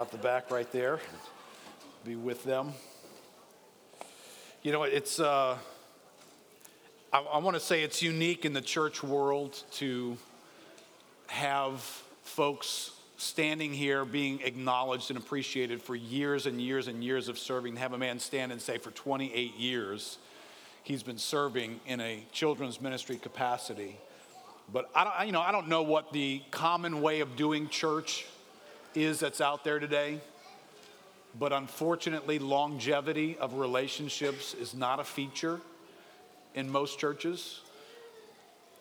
Out the back right there. Be with them. You know, it's, uh, I, I want to say it's unique in the church world to have folks standing here being acknowledged and appreciated for years and years and years of serving. To have a man stand and say, for 28 years, he's been serving in a children's ministry capacity. But I don't, you know, I don't know what the common way of doing church is that's out there today. But unfortunately, longevity of relationships is not a feature in most churches.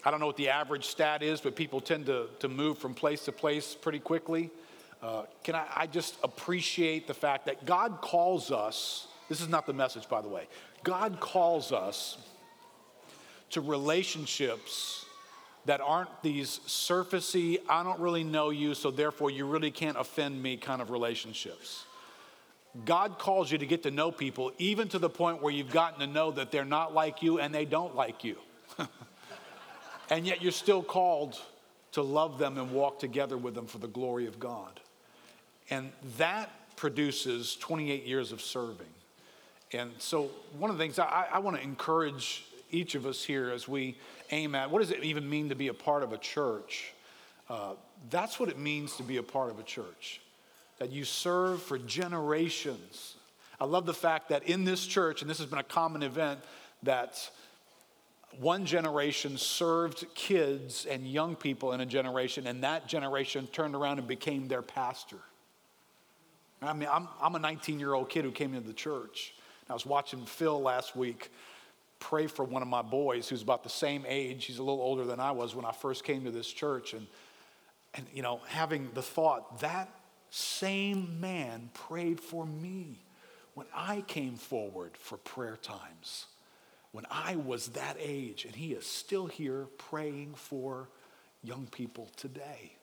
I don't know what the average stat is, but people tend to, to move from place to place pretty quickly. Uh, can I, I just appreciate the fact that God calls us, this is not the message, by the way, God calls us to relationships that aren't these surfacey, I don't really know you, so therefore you really can't offend me kind of relationships. God calls you to get to know people, even to the point where you've gotten to know that they're not like you and they don't like you. and yet you're still called to love them and walk together with them for the glory of God. And that produces 28 years of serving. And so, one of the things I, I want to encourage each of us here as we aim at what does it even mean to be a part of a church? Uh, that's what it means to be a part of a church, that you serve for generations. I love the fact that in this church, and this has been a common event, that one generation served kids and young people in a generation, and that generation turned around and became their pastor. I mean, I'm, I'm a 19 year old kid who came into the church. I was watching Phil last week pray for one of my boys who's about the same age. He's a little older than I was when I first came to this church. And, and you know, having the thought, that same man prayed for me when I came forward for prayer times, when I was that age. And he is still here praying for young people today.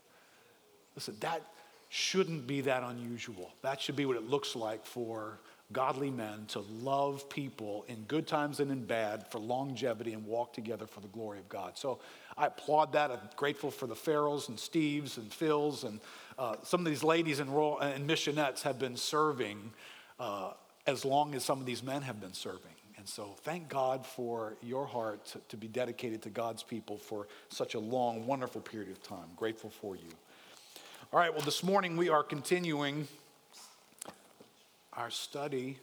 Listen, that shouldn't be that unusual. That should be what it looks like for godly men to love people in good times and in bad for longevity and walk together for the glory of God. So I applaud that. I'm grateful for the Farrells and Steves and Phils and uh, some of these ladies and, and missionettes have been serving uh, as long as some of these men have been serving. And so thank God for your heart to, to be dedicated to God's people for such a long, wonderful period of time. Grateful for you. All right, well, this morning we are continuing our study.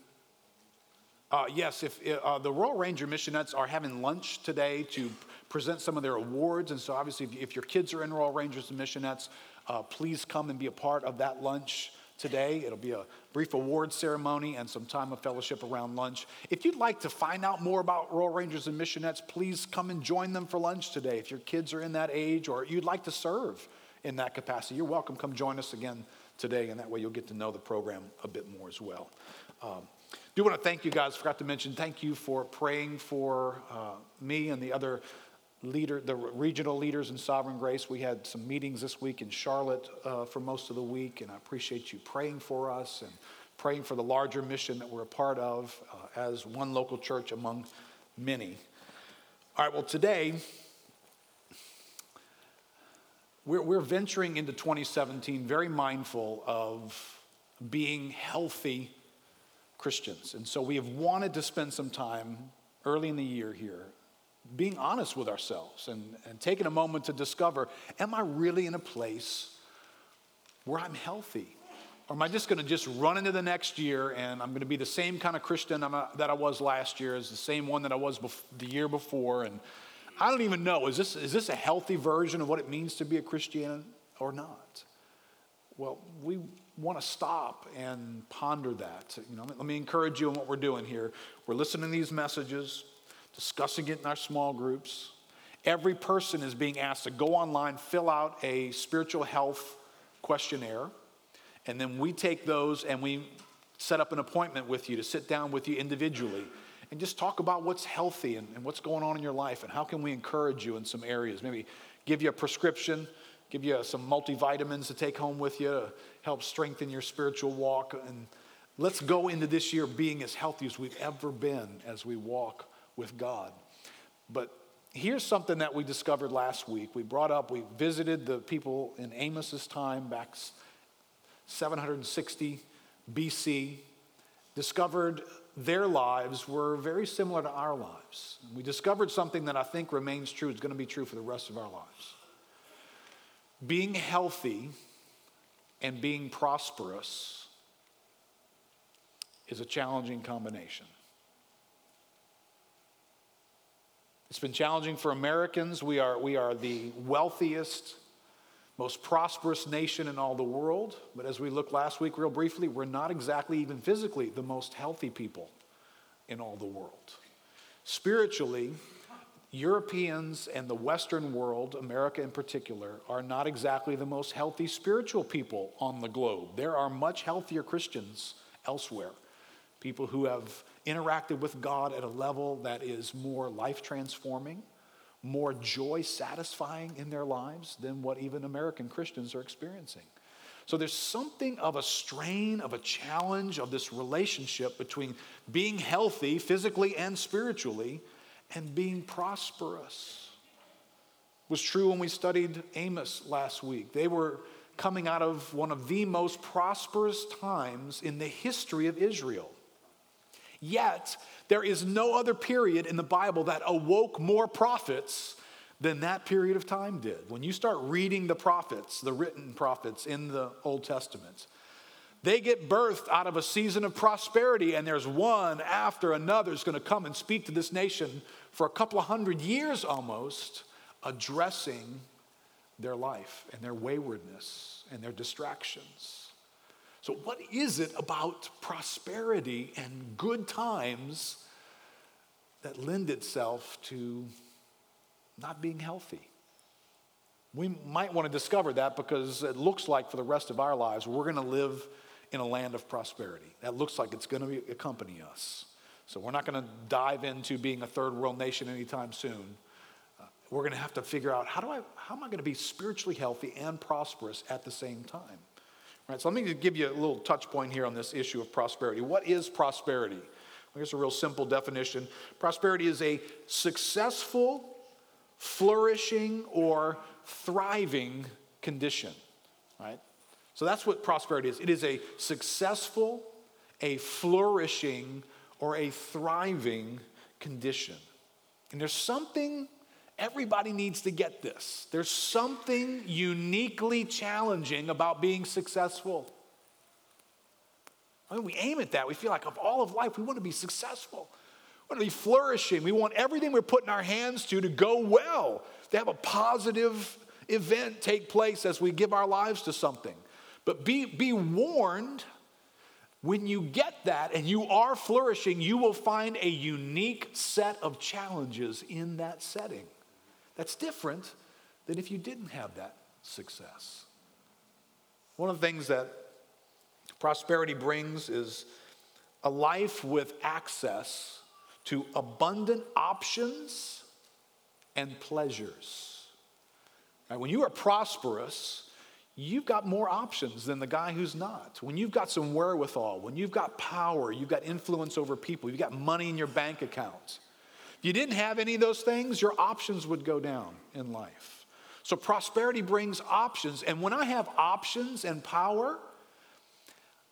Uh, yes, if uh, the Royal Ranger Missionettes are having lunch today to present some of their awards, and so obviously, if, if your kids are in Royal Rangers and Missionettes, uh, please come and be a part of that lunch today. It'll be a brief award ceremony and some time of fellowship around lunch. If you'd like to find out more about Royal Rangers and Missionettes, please come and join them for lunch today. If your kids are in that age or you'd like to serve in that capacity, you're welcome. Come join us again today, and that way you'll get to know the program a bit more as well. Um, do want to thank you guys. Forgot to mention, thank you for praying for uh, me and the other leader, the regional leaders in Sovereign Grace. We had some meetings this week in Charlotte uh, for most of the week, and I appreciate you praying for us and praying for the larger mission that we're a part of uh, as one local church among many. All right, well, today we're, we're venturing into 2017 very mindful of being healthy Christians. And so we have wanted to spend some time early in the year here being honest with ourselves and, and taking a moment to discover am I really in a place where I'm healthy? Or am I just going to just run into the next year and I'm going to be the same kind of Christian uh, that I was last year as the same one that I was bef- the year before? And I don't even know, is this, is this a healthy version of what it means to be a Christian or not? Well, we want to stop and ponder that. You know, let me encourage you in what we're doing here. We're listening to these messages, discussing it in our small groups. Every person is being asked to go online, fill out a spiritual health questionnaire, and then we take those and we set up an appointment with you to sit down with you individually and just talk about what's healthy and, and, what's going on in your life and how can we encourage you in some areas. Maybe give you a prescription, give you some multivitamins to take home with you to help strengthen your spiritual walk. And let's go into this year being as healthy as we've ever been as we walk with God. But here's something that we discovered last week. We brought up, we visited the people in Amos's time back 760 BC, discovered their lives were very similar to our lives. We discovered something that I think remains true, it's going to be true for the rest of our lives. Being healthy and being prosperous is a challenging combination. It's been challenging for Americans. We are, we are the wealthiest, most prosperous nation in all the world. But as we looked last week, real briefly, we're not exactly, even physically, the most healthy people in all the world. Spiritually, Europeans and the Western world, America in particular, are not exactly the most healthy spiritual people on the globe. There are much healthier Christians elsewhere, people who have interacted with God at a level that is more life transforming, more joy satisfying in their lives than what even American Christians are experiencing. So there's something of a strain, of a challenge of this relationship between being healthy physically and spiritually and being prosperous. It was true when we studied Amos last week. They were coming out of one of the most prosperous times in the history of Israel. Yet, there is no other period in the Bible that awoke more prophets than that period of time did. When you start reading the prophets, the written prophets in the Old Testament, they get birthed out of a season of prosperity, and there's one after another is going to come and speak to this nation for a couple of hundred years almost, addressing their life and their waywardness and their distractions. So, what is it about prosperity and good times that lend itself to not being healthy? We might want to discover that because it looks like for the rest of our lives, we're going to live in a land of prosperity. That looks like it's going to accompany us. So we're not going to dive into being a third world nation anytime soon. Uh, we're going to have to figure out how do I how am I going to be spiritually healthy and prosperous at the same time? Right. So let me give you a little touch point here on this issue of prosperity. What is prosperity? I guess a real simple definition. Prosperity is a successful, flourishing, or thriving condition. Right? So that's what prosperity is. It is a successful, a flourishing, or a thriving condition. And there's something, everybody needs to get this. There's something uniquely challenging about being successful. I mean, we aim at that. We feel like of all of life, we want to be successful. We want to be flourishing. We want everything we're putting our hands to to go well, to have a positive event take place as we give our lives to something. But be, be warned when you get that and you are flourishing, you will find a unique set of challenges in that setting. That's different than if you didn't have that success. One of the things that prosperity brings is a life with access to abundant options and pleasures. Right? When you are prosperous, you've got more options than the guy who's not. When you've got some wherewithal, when you've got power, you've got influence over people, you've got money in your bank account. If you didn't have any of those things, your options would go down in life. So prosperity brings options. And when I have options and power,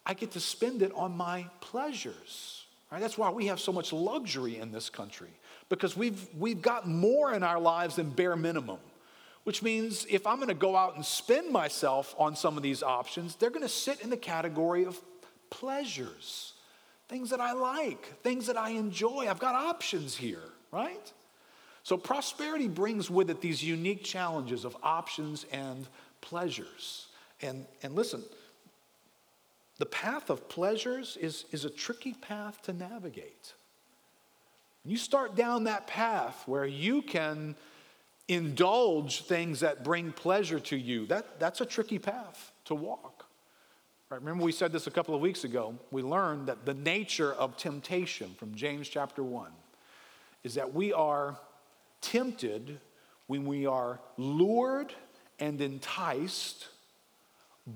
I get to spend it on my pleasures. Right? That's why we have so much luxury in this country, because we've, we've got more in our lives than bare minimum which means if I'm going to go out and spend myself on some of these options, they're going to sit in the category of pleasures, things that I like, things that I enjoy. I've got options here, right? So prosperity brings with it these unique challenges of options and pleasures. And, and listen, the path of pleasures is, is a tricky path to navigate. You start down that path where you can indulge things that bring pleasure to you, that, that's a tricky path to walk. Right? Remember, we said this a couple of weeks ago. We learned that the nature of temptation from James chapter 1 is that we are tempted when we are lured and enticed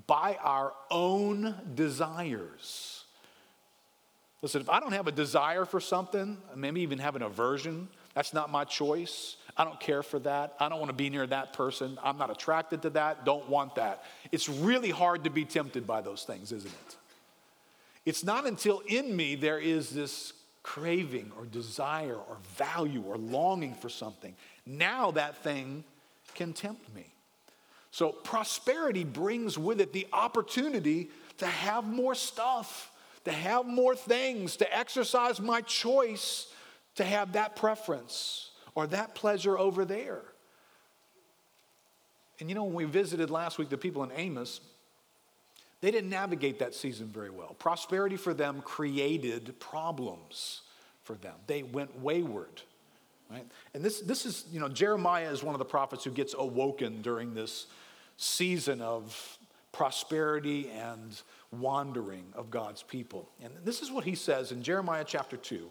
by our own desires. Listen, if I don't have a desire for something, maybe even have an aversion, that's not my choice. I don't care for that. I don't want to be near that person. I'm not attracted to that. Don't want that. It's really hard to be tempted by those things, isn't it? It's not until in me there is this craving or desire or value or longing for something. Now that thing can tempt me. So prosperity brings with it the opportunity to have more stuff, to have more things, to exercise my choice to have that preference or that pleasure over there. And you know, when we visited last week the people in Amos, they didn't navigate that season very well. Prosperity for them created problems for them. They went wayward. Right? And this, this is, you know, Jeremiah is one of the prophets who gets awoken during this season of prosperity and wandering of God's people. And this is what he says in Jeremiah chapter 2,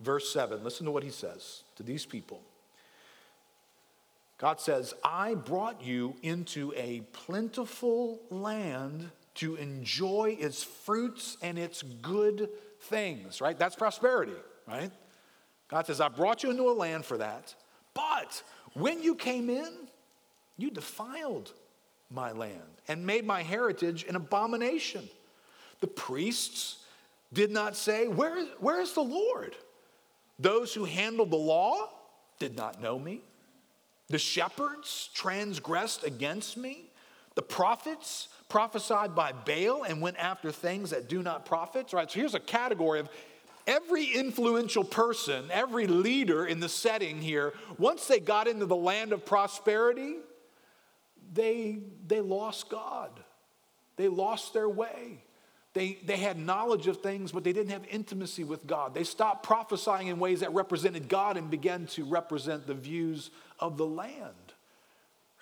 verse 7. Listen to what he says to these people. God says, I brought you into a plentiful land to enjoy its fruits and its good things, right? That's prosperity, right? God says, I brought you into a land for that. But when you came in, you defiled my land and made my heritage an abomination. The priests did not say, Where, where is the Lord? Those who handled the law did not know me. The shepherds transgressed against me. The prophets prophesied by Baal and went after things that do not profit. Right, so here's a category of every influential person, every leader in the setting here, once they got into the land of prosperity, they, they lost God. They lost their way. They, they had knowledge of things, but they didn't have intimacy with God. They stopped prophesying in ways that represented God and began to represent the views of the land.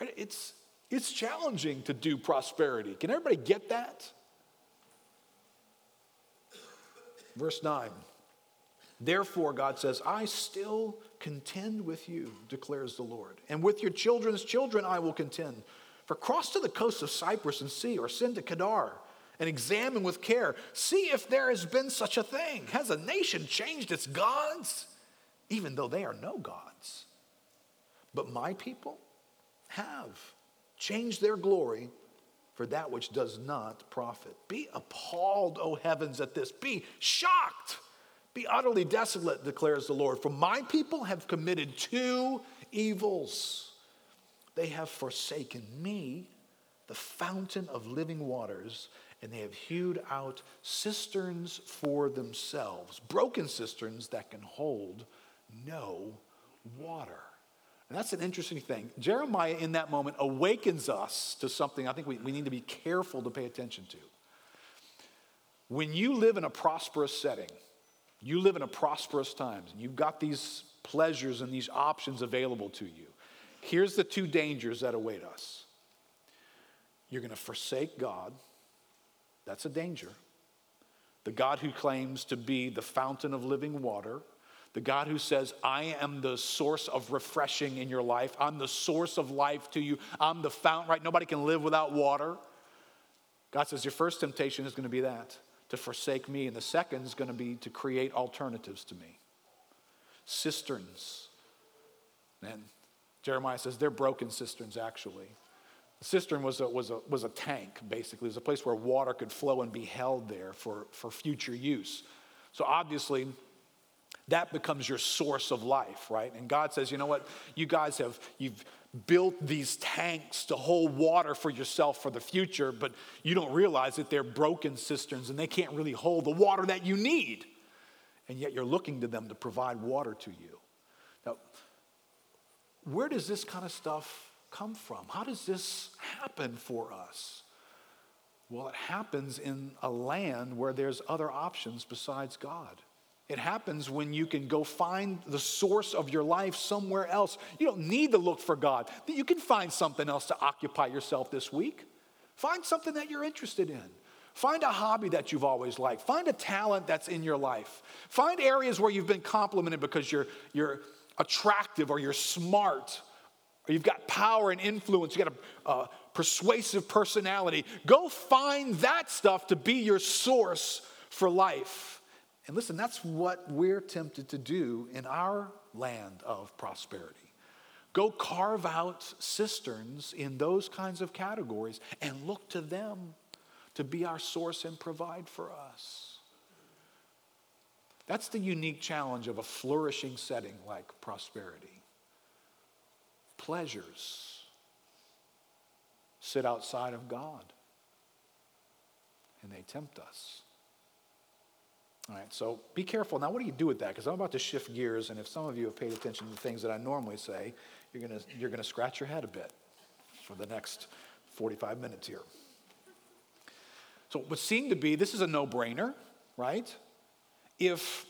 Right? It's, it's challenging to do prosperity. Can everybody get that? Verse 9. Therefore, God says, I still contend with you, declares the Lord. And with your children's children I will contend. For cross to the coast of Cyprus and see, or send to Kedar and examine with care. See if there has been such a thing. Has a nation changed its gods, even though they are no gods? But my people have changed their glory for that which does not profit. Be appalled, O heavens, at this. Be shocked be utterly desolate, declares the Lord, for my people have committed two evils. They have forsaken me, the fountain of living waters, and they have hewed out cisterns for themselves, broken cisterns that can hold no water. And that's an interesting thing. Jeremiah, in that moment, awakens us to something I think we, we need to be careful to pay attention to. When you live in a prosperous setting, you live in a prosperous times and you've got these pleasures and these options available to you. Here's the two dangers that await us. You're going to forsake God. That's a danger. The God who claims to be the fountain of living water, the God who says, I am the source of refreshing in your life. I'm the source of life to you. I'm the fountain, right? Nobody can live without water. God says, Your first temptation is going to be that to forsake me, and the second is going to be to create alternatives to me. Cisterns. And Jeremiah says they're broken cisterns, actually. The cistern was a, was, a, was a tank, basically. It was a place where water could flow and be held there for, for future use. So obviously, that becomes your source of life, right? And God says, you know what? You guys have, you've built these tanks to hold water for yourself for the future, but you don't realize that they're broken cisterns and they can't really hold the water that you need. And yet you're looking to them to provide water to you. Now, where does this kind of stuff come from? How does this happen for us? Well, it happens in a land where there's other options besides God. It happens when you can go find the source of your life somewhere else. You don't need to look for God. You can find something else to occupy yourself this week. Find something that you're interested in. Find a hobby that you've always liked. Find a talent that's in your life. Find areas where you've been complimented because you're, you're attractive or you're smart or you've got power and influence. You've got a, a persuasive personality. Go find that stuff to be your source for life. And listen, that's what we're tempted to do in our land of prosperity. Go carve out cisterns in those kinds of categories and look to them to be our source and provide for us. That's the unique challenge of a flourishing setting like prosperity. Pleasures sit outside of God and they tempt us. All right, so be careful. Now, what do you do with that? Because I'm about to shift gears, and if some of you have paid attention to things that I normally say, you're going you're going to scratch your head a bit for the next 45 minutes here. So, what seemed to be this is a no brainer, right? If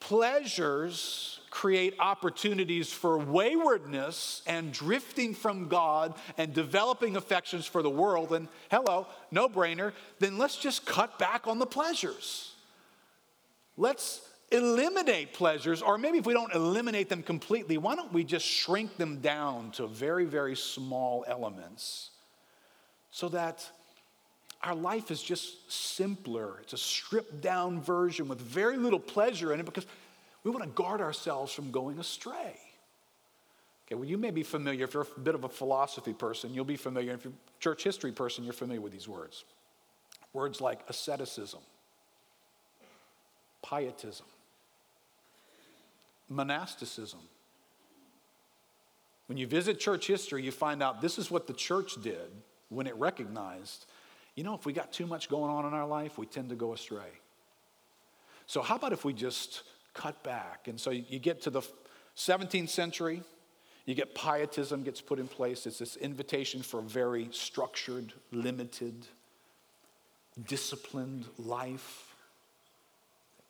pleasures create opportunities for waywardness and drifting from God and developing affections for the world, then hello, no brainer, then let's just cut back on the pleasures. Let's eliminate pleasures, or maybe if we don't eliminate them completely, why don't we just shrink them down to very, very small elements so that our life is just simpler. It's a stripped down version with very little pleasure in it because we want to guard ourselves from going astray. Okay, well, you may be familiar, if you're a bit of a philosophy person, you'll be familiar. If you're a church history person, you're familiar with these words. Words like asceticism, pietism, monasticism. When you visit church history, you find out this is what the church did when it recognized, you know, if we got too much going on in our life, we tend to go astray. So, how about if we just cut back? And so you get to the 17th century, you get pietism gets put in place. It's this invitation for a very structured, limited, disciplined life.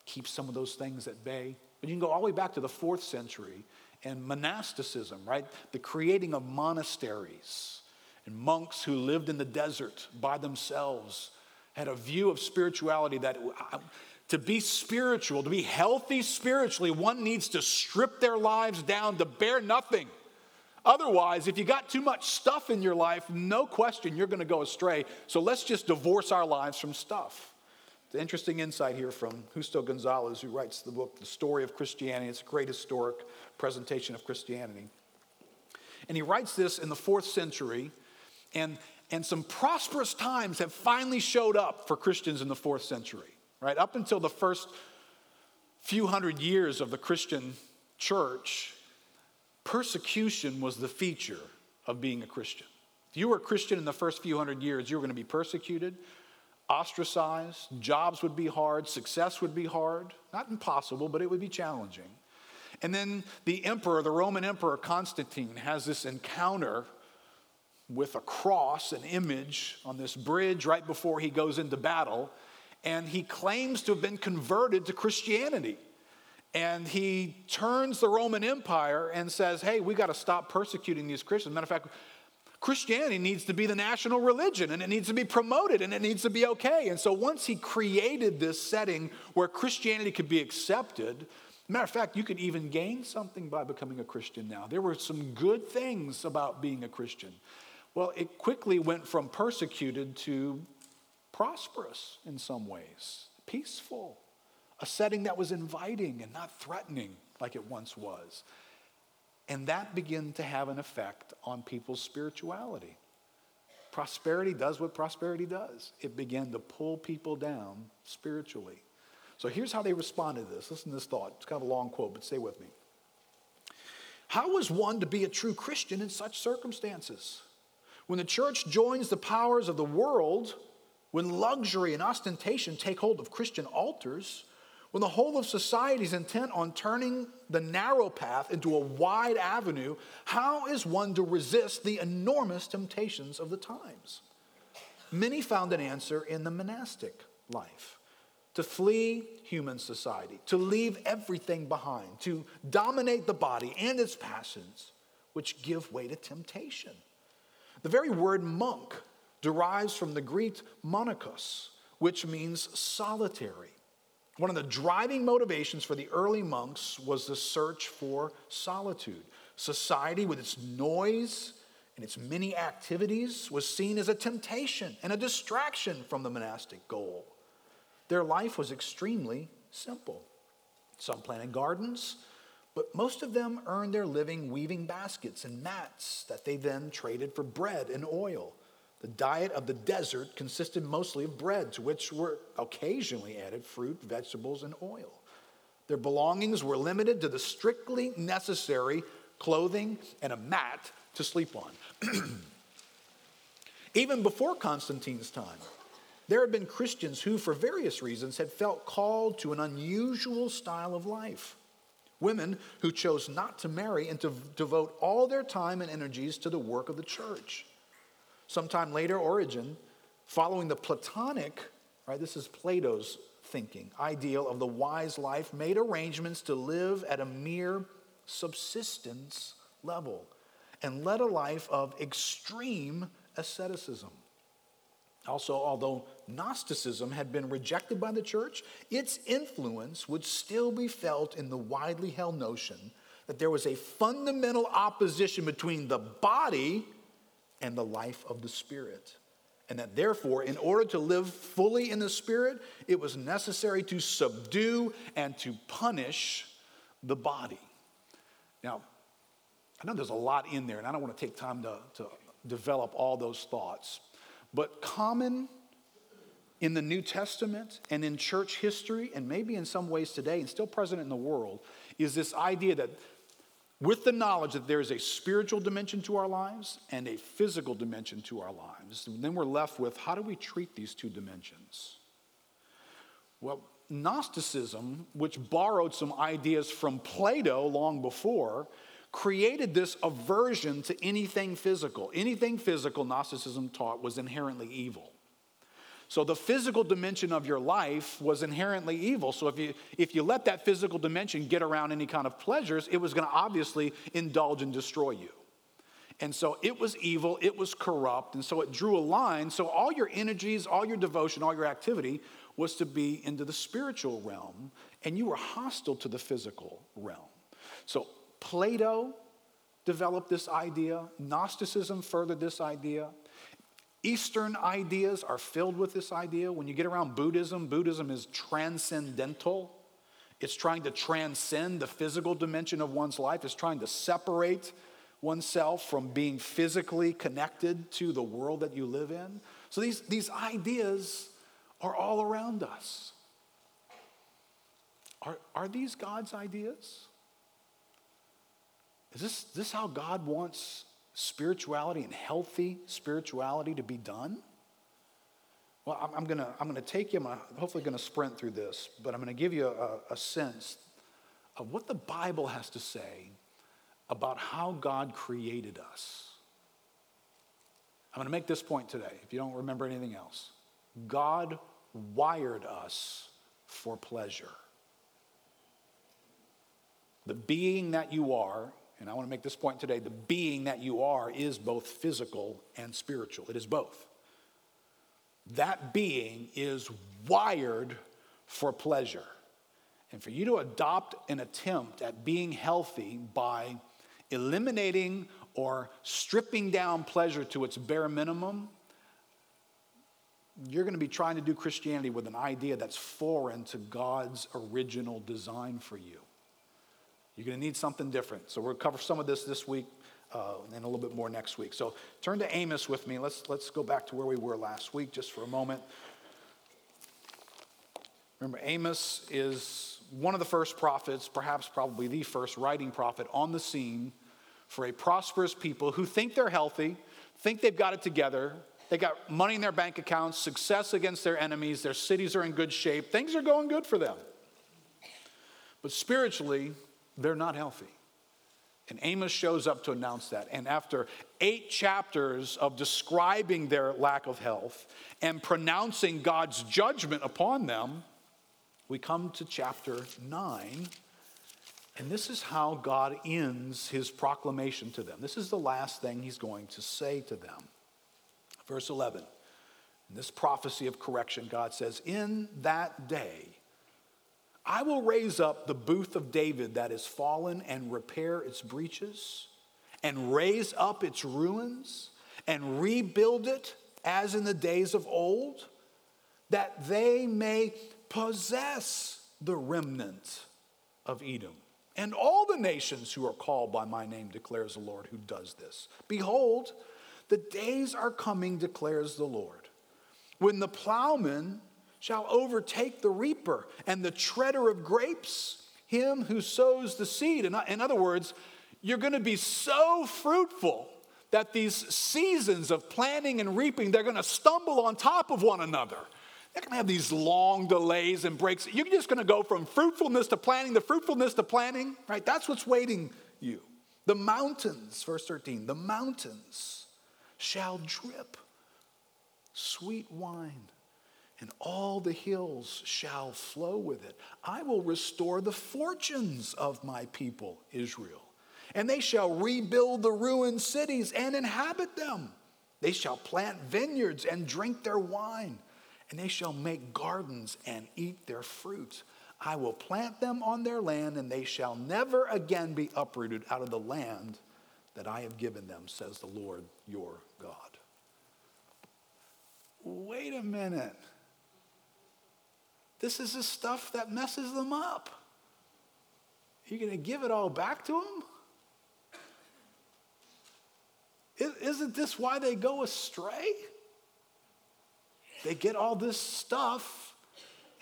Keep some of those things at bay. But you can go all the way back to the fourth century and monasticism, right? The creating of monasteries and monks who lived in the desert by themselves had a view of spirituality that to be spiritual, to be healthy spiritually, one needs to strip their lives down to bear nothing. Otherwise, if you got too much stuff in your life, no question you're going to go astray. So let's just divorce our lives from stuff. It's an interesting insight here from Justo Gonzalez, who writes the book, The Story of Christianity. It's a great historic presentation of Christianity. And he writes this in the fourth century, and, and some prosperous times have finally showed up for Christians in the fourth century, right? Up until the first few hundred years of the Christian church, persecution was the feature of being a Christian. If you were a Christian in the first few hundred years, you were going to be persecuted ostracized, jobs would be hard, success would be hard. Not impossible, but it would be challenging. And then the emperor, the Roman emperor Constantine, has this encounter with a cross, an image on this bridge right before he goes into battle. And he claims to have been converted to Christianity. And he turns the Roman Empire and says, Hey, we got to stop persecuting these Christians. Matter of fact, Christianity needs to be the national religion and it needs to be promoted and it needs to be okay. And so once he created this setting where Christianity could be accepted, matter of fact, you could even gain something by becoming a Christian now. There were some good things about being a Christian. Well, it quickly went from persecuted to prosperous in some ways, peaceful, a setting that was inviting and not threatening like it once was. And that began to have an effect on people's spirituality. Prosperity does what prosperity does it began to pull people down spiritually. So here's how they responded to this. Listen to this thought. It's kind of a long quote, but stay with me. How is one to be a true Christian in such circumstances? When the church joins the powers of the world, when luxury and ostentation take hold of Christian altars, when the whole of society is intent on turning the narrow path into a wide avenue, how is one to resist the enormous temptations of the times? Many found an answer in the monastic life to flee human society, to leave everything behind, to dominate the body and its passions, which give way to temptation. The very word monk derives from the Greek monachos, which means solitary. One of the driving motivations for the early monks was the search for solitude. Society, with its noise and its many activities, was seen as a temptation and a distraction from the monastic goal. Their life was extremely simple. Some planted gardens, but most of them earned their living weaving baskets and mats that they then traded for bread and oil. The diet of the desert consisted mostly of bread, to which were occasionally added fruit, vegetables, and oil. Their belongings were limited to the strictly necessary clothing and a mat to sleep on. Even before Constantine's time, there had been Christians who, for various reasons, had felt called to an unusual style of life. Women who chose not to marry and to devote all their time and energies to the work of the church. Sometime later, Origen, following the Platonic, right, this is Plato's thinking, ideal of the wise life, made arrangements to live at a mere subsistence level and led a life of extreme asceticism. Also, although Gnosticism had been rejected by the church, its influence would still be felt in the widely held notion that there was a fundamental opposition between the body and the life of the spirit. And that therefore, in order to live fully in the spirit, it was necessary to subdue and to punish the body. Now, I know there's a lot in there, and I don't want to take time to, to develop all those thoughts. But common in the New Testament and in church history, and maybe in some ways today, and still present in the world, is this idea that with the knowledge that there is a spiritual dimension to our lives and a physical dimension to our lives, then we're left with how do we treat these two dimensions? Well, Gnosticism, which borrowed some ideas from Plato long before, created this aversion to anything physical. Anything physical, Gnosticism taught, was inherently evil. So the physical dimension of your life was inherently evil. So if you if you let that physical dimension get around any kind of pleasures, it was going to obviously indulge and destroy you. And so it was evil, it was corrupt, and so it drew a line. So all your energies, all your devotion, all your activity was to be into the spiritual realm, and you were hostile to the physical realm. So Plato developed this idea, Gnosticism furthered this idea. Eastern ideas are filled with this idea. When you get around Buddhism, Buddhism is transcendental. It's trying to transcend the physical dimension of one's life, it's trying to separate oneself from being physically connected to the world that you live in. So these, these ideas are all around us. Are, are these God's ideas? Is this, this how God wants spirituality and healthy spirituality to be done? Well, I'm, I'm going to I'm gonna take you, I'm hopefully going to sprint through this, but I'm going to give you a, a sense of what the Bible has to say about how God created us. I'm going to make this point today, if you don't remember anything else. God wired us for pleasure. The being that you are and I want to make this point today the being that you are is both physical and spiritual. It is both. That being is wired for pleasure. And for you to adopt an attempt at being healthy by eliminating or stripping down pleasure to its bare minimum, you're going to be trying to do Christianity with an idea that's foreign to God's original design for you. You're going to need something different. So we'll cover some of this this week uh, and a little bit more next week. So turn to Amos with me. Let's, let's go back to where we were last week just for a moment. Remember, Amos is one of the first prophets, perhaps probably the first writing prophet on the scene for a prosperous people who think they're healthy, think they've got it together, they got money in their bank accounts, success against their enemies, their cities are in good shape, things are going good for them. But spiritually, they're not healthy. And Amos shows up to announce that. And after eight chapters of describing their lack of health and pronouncing God's judgment upon them, we come to chapter 9. And this is how God ends his proclamation to them. This is the last thing he's going to say to them. Verse 11. In this prophecy of correction, God says, In that day, I will raise up the booth of David that is fallen and repair its breaches and raise up its ruins and rebuild it as in the days of old, that they may possess the remnant of Edom and all the nations who are called by my name, declares the Lord, who does this. Behold, the days are coming, declares the Lord, when the plowman shall overtake the reaper and the treader of grapes, him who sows the seed. In, other words, you're going to be so fruitful that these seasons of planting and reaping, they're going to stumble on top of one another. They're going to have these long delays and breaks. You're just going to go from fruitfulness to planting, the fruitfulness to planting, right? That's what's waiting you. The mountains, verse 13, the mountains shall drip sweet wine and all the hills shall flow with it. I will restore the fortunes of my people, Israel, and they shall rebuild the ruined cities and inhabit them. They shall plant vineyards and drink their wine, and they shall make gardens and eat their fruit. I will plant them on their land, and they shall never again be uprooted out of the land that I have given them, says the Lord your God. Wait a minute. This is the stuff that messes them up. You're going to give it all back to them? Isn't this why they go astray? They get all this stuff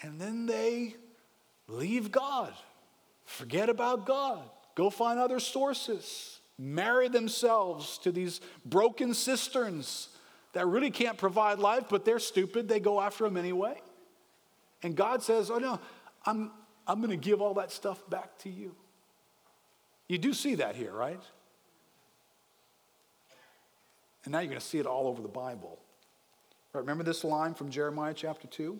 and then they leave God, forget about God, go find other sources, marry themselves to these broken cisterns that really can't provide life, but they're stupid. They go after them anyway. And God says, Oh, no, I'm, I'm going to give all that stuff back to you. You do see that here, right? And now you're going to see it all over the Bible. Right, remember this line from Jeremiah chapter 2?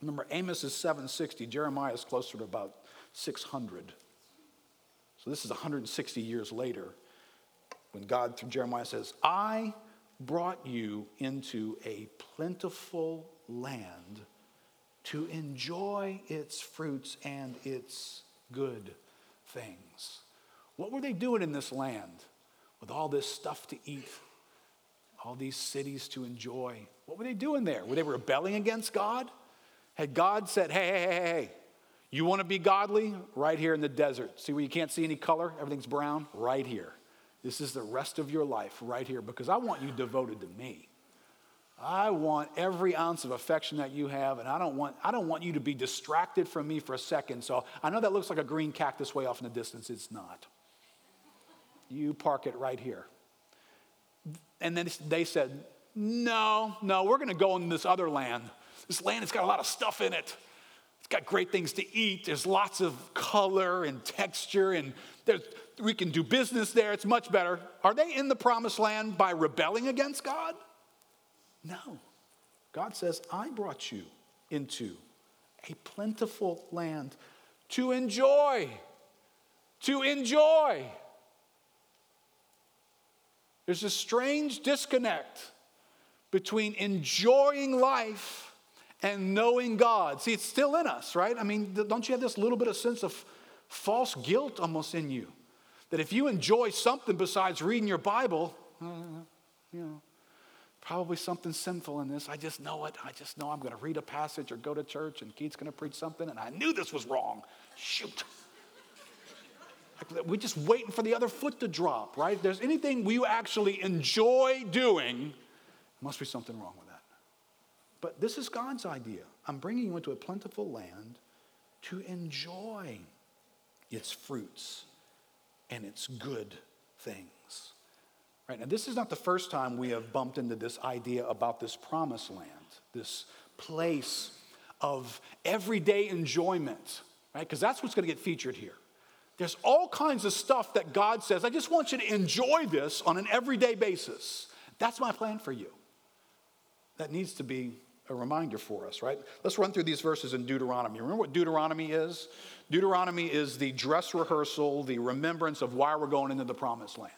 Remember, Amos is 760, Jeremiah is closer to about 600. So this is 160 years later when God, through Jeremiah, says, I brought you into a plentiful land to enjoy its fruits and its good things. What were they doing in this land with all this stuff to eat, all these cities to enjoy? What were they doing there? Were they rebelling against God? Had God said, hey, hey, hey, hey, you want to be godly? Right here in the desert. See where you can't see any color? Everything's brown? Right here. This is the rest of your life right here because I want you devoted to me. I want every ounce of affection that you have, and I don't want, I don't want you to be distracted from me for a second. So I know that looks like a green cactus way off in the distance. It's not. You park it right here. And then they said, No, no, we're going to go in this other land. This land has got a lot of stuff in it. It's got great things to eat. There's lots of color and texture, and we can do business there. It's much better. Are they in the promised land by rebelling against God? No. God says, I brought you into a plentiful land to enjoy. To enjoy. There's a strange disconnect between enjoying life and knowing God. See, it's still in us, right? I mean, don't you have this little bit of sense of false guilt almost in you? That if you enjoy something besides reading your Bible, uh, you know, probably something sinful in this. I just know it. I just know I'm going to read a passage or go to church and Keith's going to preach something, and I knew this was wrong. Shoot. We're just waiting for the other foot to drop, right? If there's anything we actually enjoy doing, must be something wrong with that. But this is God's idea. I'm bringing you into a plentiful land to enjoy its fruits and its good things. Right? Now, this is not the first time we have bumped into this idea about this promised land, this place of everyday enjoyment, right? Because that's what's going to get featured here. There's all kinds of stuff that God says, I just want you to enjoy this on an everyday basis. That's my plan for you. That needs to be a reminder for us, right? Let's run through these verses in Deuteronomy. Remember what Deuteronomy is? Deuteronomy is the dress rehearsal, the remembrance of why we're going into the promised land.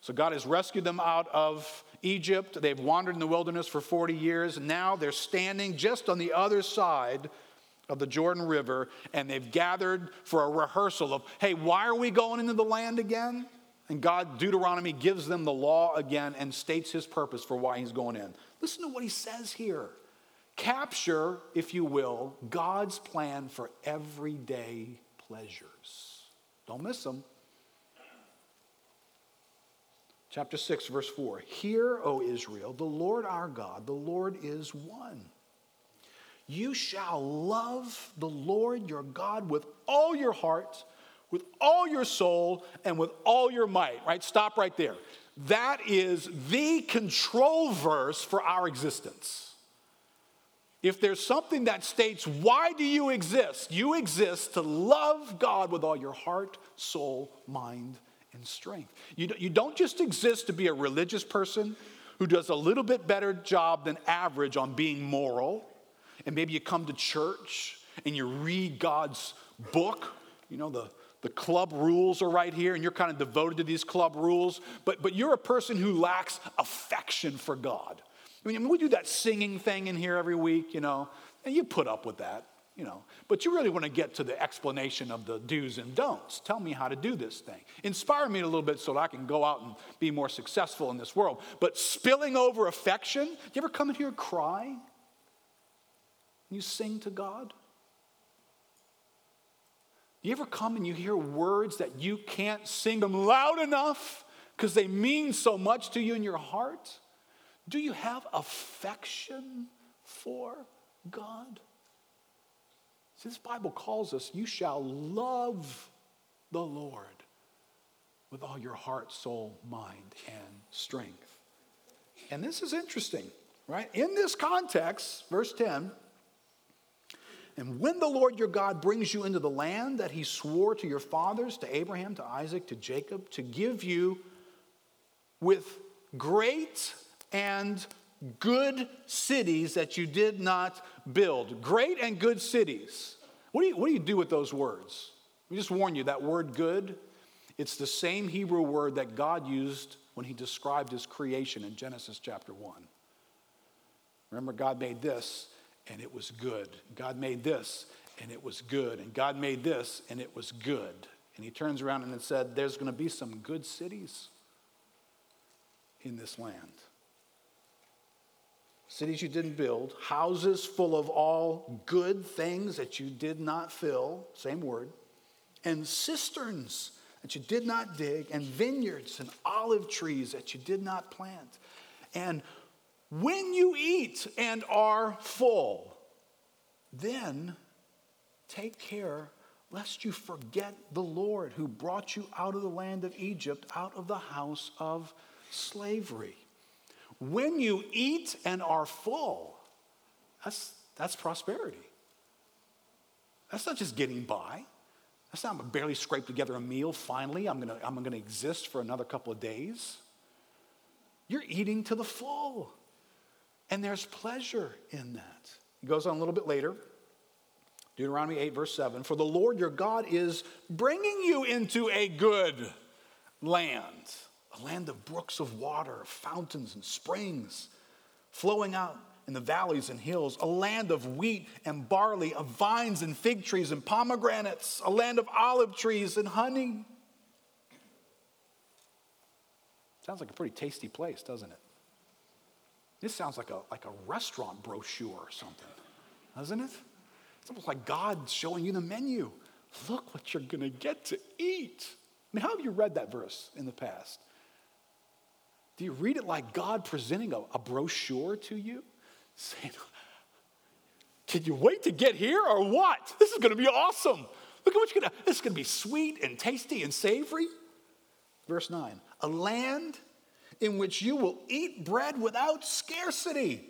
So God has rescued them out of Egypt. They've wandered in the wilderness for 40 years. Now they're standing just on the other side of the Jordan River and they've gathered for a rehearsal of, hey, why are we going into the land again? And God, Deuteronomy, gives them the law again and states his purpose for why he's going in. Listen to what he says here. Capture, if you will, God's plan for everyday pleasures. Don't miss them. Chapter 6, verse 4 Hear, O Israel, the Lord our God, the Lord is one. You shall love the Lord your God with all your heart, with all your soul, and with all your might. Right? Stop right there. That is the control verse for our existence. If there's something that states, why do you exist? You exist to love God with all your heart, soul, mind, and strength. You, you don't just exist to be a religious person who does a little bit better job than average on being moral, and maybe you come to church and you read God's book, you know, the, the club rules are right here, and you're kind of devoted to these club rules, but, but you're a person who lacks affection for God. I mean, we do that singing thing in here every week, you know, and you put up with that you know. But you really want to get to the explanation of the do's and don'ts. Tell me how to do this thing. Inspire me a little bit so that I can go out and be more successful in this world. But spilling over affection, you ever come in here crying? You sing to God? You ever come and you hear words that you can't sing them loud enough because they mean so much to you in your heart? Do you have affection for God? See, this Bible calls us, you shall love the Lord with all your heart, soul, mind, and strength. And this is interesting, right? In this context, verse 10, and when the Lord your God brings you into the land that he swore to your fathers, to Abraham, to Isaac, to Jacob, to give you with great and good cities that you did not build. Great and good cities. What do you, what do, you do with those words? Me just warn you that word good, it's the same Hebrew word that God used when he described his creation in Genesis chapter 1. Remember, God made this and it was good. God made this and it was good. And God made this and it was good. And he turns around and said, There's going to be some good cities in this land cities you didn't build, houses full of all good things that you did not fill, same word, and cisterns that you did not dig, and vineyards and olive trees that you did not plant. And when you eat and are full, then take care lest you forget the Lord who brought you out of the land of Egypt, out of the house of slavery. When you eat and are full, that's, that's prosperity. That's not just getting by. That's not I'm barely scrape together a meal. Finally, I'm gonna, I'm gonna exist for another couple of days. You're eating to the full. And there's pleasure in that. He goes on a little bit later. Deuteronomy 8, verse 7 For the Lord your God is bringing you into a good land a land of brooks of water, fountains and springs flowing out in the valleys and hills, a land of wheat and barley, of vines and fig trees and pomegranates, a land of olive trees and honey. Sounds like a pretty tasty place, doesn't it? This sounds like a, like a restaurant brochure or something, doesn't it? It's almost like God showing you the menu. Look what you're going to get to eat. I mean, how have you read that verse in the past? Do you read it like God presenting a, a brochure to you? Saying, can you wait to get here or what? This is to be awesome. Look at what you're to, this is to be sweet and tasty and savory. Verse 9, a land in which you will eat bread without scarcity,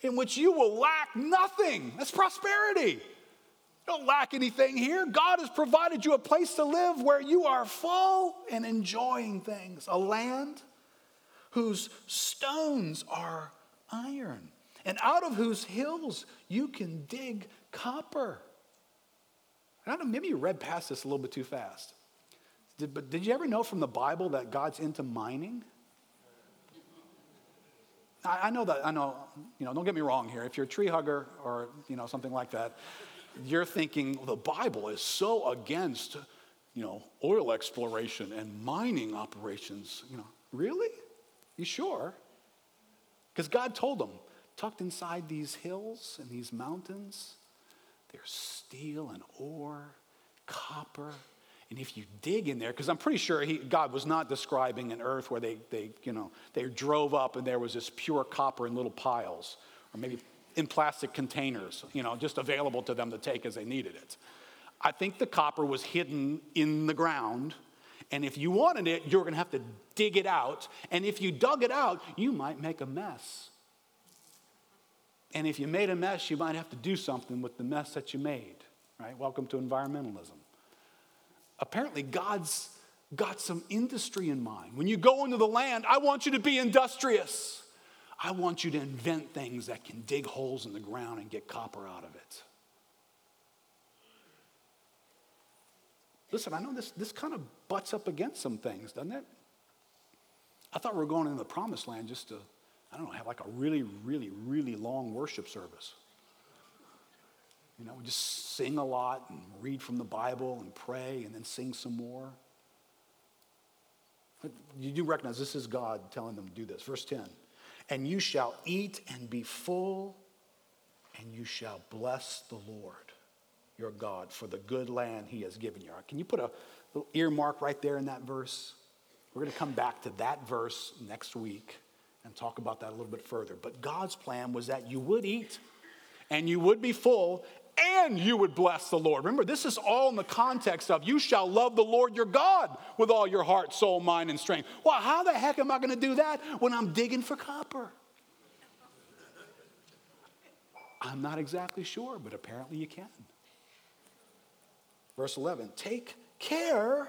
in which you will lack nothing. That's prosperity. You don't lack anything here. God has provided you a place to live where you are full and enjoying things. A land whose stones are iron, and out of whose hills you can dig copper. I don't know, maybe you read past this a little bit too fast. Did, but did you ever know from the Bible that God's into mining? I, I know that, I know, you know, don't get me wrong here. If you're a tree hugger or, you know, something like that, you're thinking the Bible is so against, you know, oil exploration and mining operations. You know, really? You sure? Because God told them, tucked inside these hills and these mountains, there's steel and ore, copper, And if you dig in there, because I'm pretty sure he, God was not describing an earth where they, they, you know, they drove up and there was this pure copper in little piles, or maybe in plastic containers, you know, just available to them to take as they needed it. I think the copper was hidden in the ground. And if you wanted it, you're going to have to dig it out. And if you dug it out, you might make a mess. And if you made a mess, you might have to do something with the mess that you made, right? Welcome to environmentalism. Apparently, God's got some industry in mind. When you go into the land, I want you to be industrious. I want you to invent things that can dig holes in the ground and get copper out of it. Listen, I know this, this kind of butts up against some things, doesn't it? I thought we were going into the promised land just to, I don't know, have like a really, really, really long worship service. You know, we just sing a lot and read from the Bible and pray and then sing some more. But you do recognize this is God telling them to do this. Verse 10 And you shall eat and be full, and you shall bless the Lord your God for the good land he has given you. Can you put a little earmark right there in that verse? We're going to come back to that verse next week and talk about that a little bit further. But God's plan was that you would eat and you would be full and you would bless the Lord. Remember, this is all in the context of you shall love the Lord your God with all your heart, soul, mind, and strength. Well, how the heck am I going to do that when I'm digging for copper? I'm not exactly sure, but apparently you can. Verse 11 Take care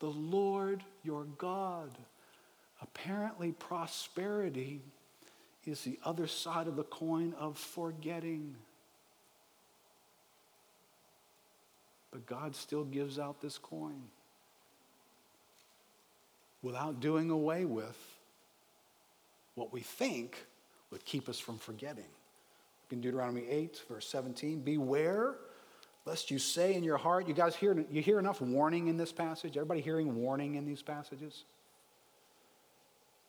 the Lord your God. Apparently, prosperity is the other side of the coin of forgetting. But God still gives out this coin without doing away with what we think would keep us from forgetting. In Deuteronomy 8, verse 17, beware lest you say in your heart, you guys hear, you hear enough warning in this passage? Everybody hearing warning in these passages?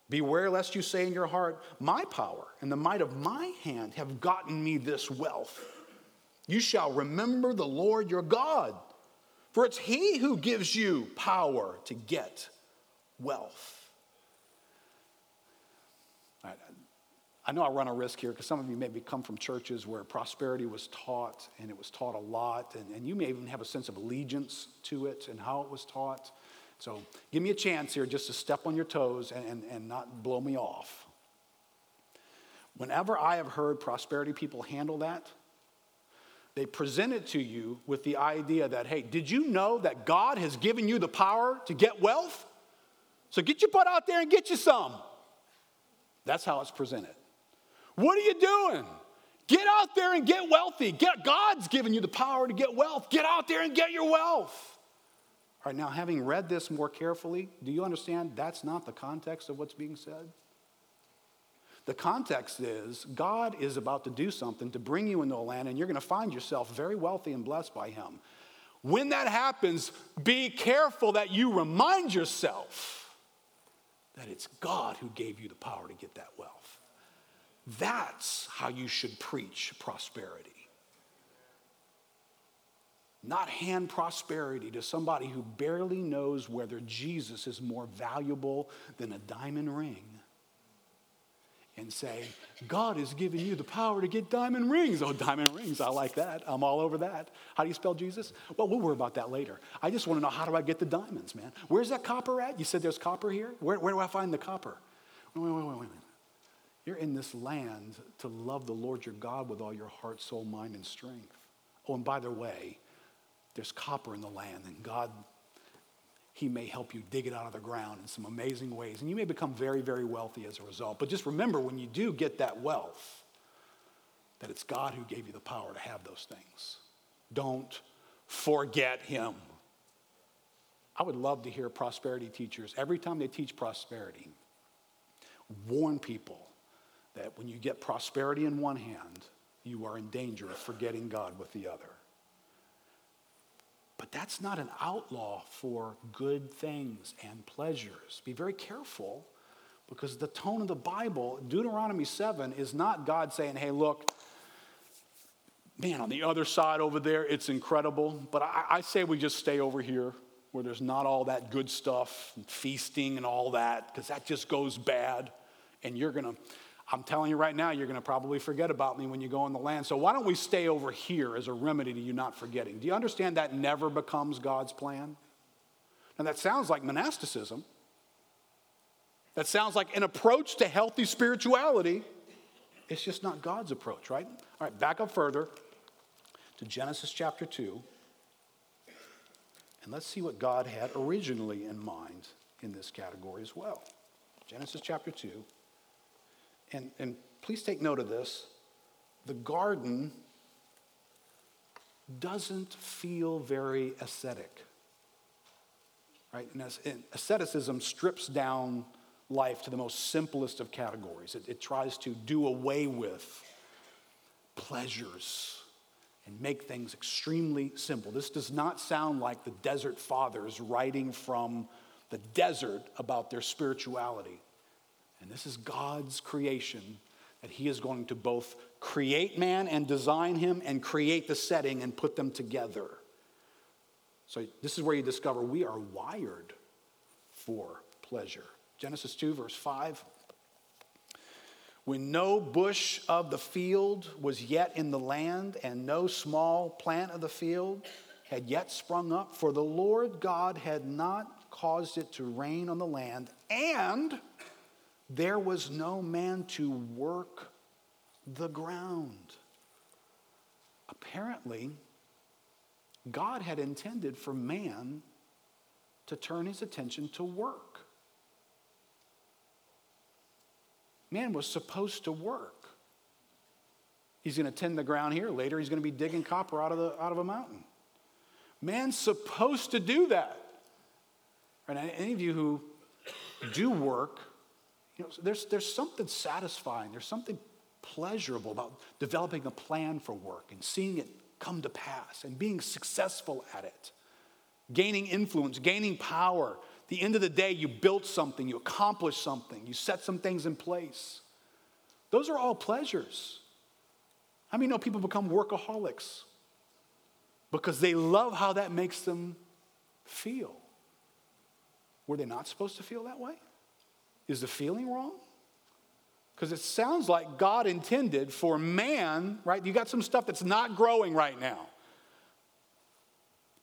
Beware lest you say in your heart, My power and the might of my hand have gotten me this wealth. You shall remember the Lord your God, for it's He who gives you power to get wealth. I know I run a risk here because some of you maybe come from churches where prosperity was taught and it was taught a lot, and, and you may even have a sense of allegiance to it and how it was taught. So give me a chance here just to step on your toes and, and, and not blow me off. Whenever I have heard prosperity people handle that, they present it to you with the idea that, hey, did you know that God has given you the power to get wealth? So get your butt out there and get you some. That's how it's presented. What are you doing? Get out there and get wealthy. Get, God's given you the power to get wealth. Get out there and get your wealth. All right, now, having read this more carefully, do you understand that's not the context of what's being said? The context is God is about to do something to bring you into a land, and you're going to find yourself very wealthy and blessed by Him. When that happens, be careful that you remind yourself that it's God who gave you the power to get that wealth. That's how you should preach prosperity. Not hand prosperity to somebody who barely knows whether Jesus is more valuable than a diamond ring. And say, God has given you the power to get diamond rings. Oh, diamond rings, I like that. I'm all over that. How do you spell Jesus? Well, we'll worry about that later. I just want to know how do I get the diamonds, man? Where's that copper at? You said there's copper here? Where, where do I find the copper? Wait, wait, wait, wait, wait. You're in this land to love the Lord your God with all your heart, soul, mind, and strength. Oh, and by the way, there's copper in the land, and God, He may help you dig it out of the ground in some amazing ways. And you may become very, very wealthy as a result. But just remember when you do get that wealth, that it's God who gave you the power to have those things. Don't forget Him. I would love to hear prosperity teachers, every time they teach prosperity, warn people that when you get prosperity in one hand, you are in danger of forgetting God with the other. But that's not an outlaw for good things and pleasures. Be very careful because the tone of the Bible, Deuteronomy 7, is not God saying, hey, look, man, on the other side over there, it's incredible. But I, I say we just stay over here where there's not all that good stuff and feasting and all that, because that just goes bad. And you're going to, I'm telling you right now, you're going to probably forget about me when you go in the land. So why don't we stay over here as a remedy to you not forgetting? Do you understand that never becomes God's plan? And that sounds like monasticism. That sounds like an approach to healthy spirituality. It's just not God's approach, right? All right, back up further to Genesis chapter 2. And let's see what God had originally in mind in this category as well. Genesis chapter 2. And, and please take note of this the garden doesn't feel very ascetic. Right? And asceticism strips down life to the most simplest of categories. It, it tries to do away with pleasures and make things extremely simple. This does not sound like the desert fathers writing from the desert about their spirituality. And this is God's creation that He is going to both create man and design him and create the setting and put them together. So, this is where you discover we are wired for pleasure. Genesis 2, verse 5. When no bush of the field was yet in the land, and no small plant of the field had yet sprung up, for the Lord God had not caused it to rain on the land, and there was no man to work the ground. Apparently, God had intended for man to turn his attention to work. Man was supposed to work. He's going to tend the ground here. Later, he's going to be digging copper out of, the, out of a mountain. Man's supposed to do that. Right? Any of you who do work you know, there's, there's something satisfying, there's something pleasurable about developing a plan for work and seeing it come to pass and being successful at it, gaining influence, gaining power. The end of the day, you built something, you accomplished something, you set some things in place. Those are all pleasures. How many know people become workaholics? Because they love how that makes them feel. Were they not supposed to feel that way? Is the feeling wrong? Because it sounds like God intended for man, right? You got some stuff that's not growing right now.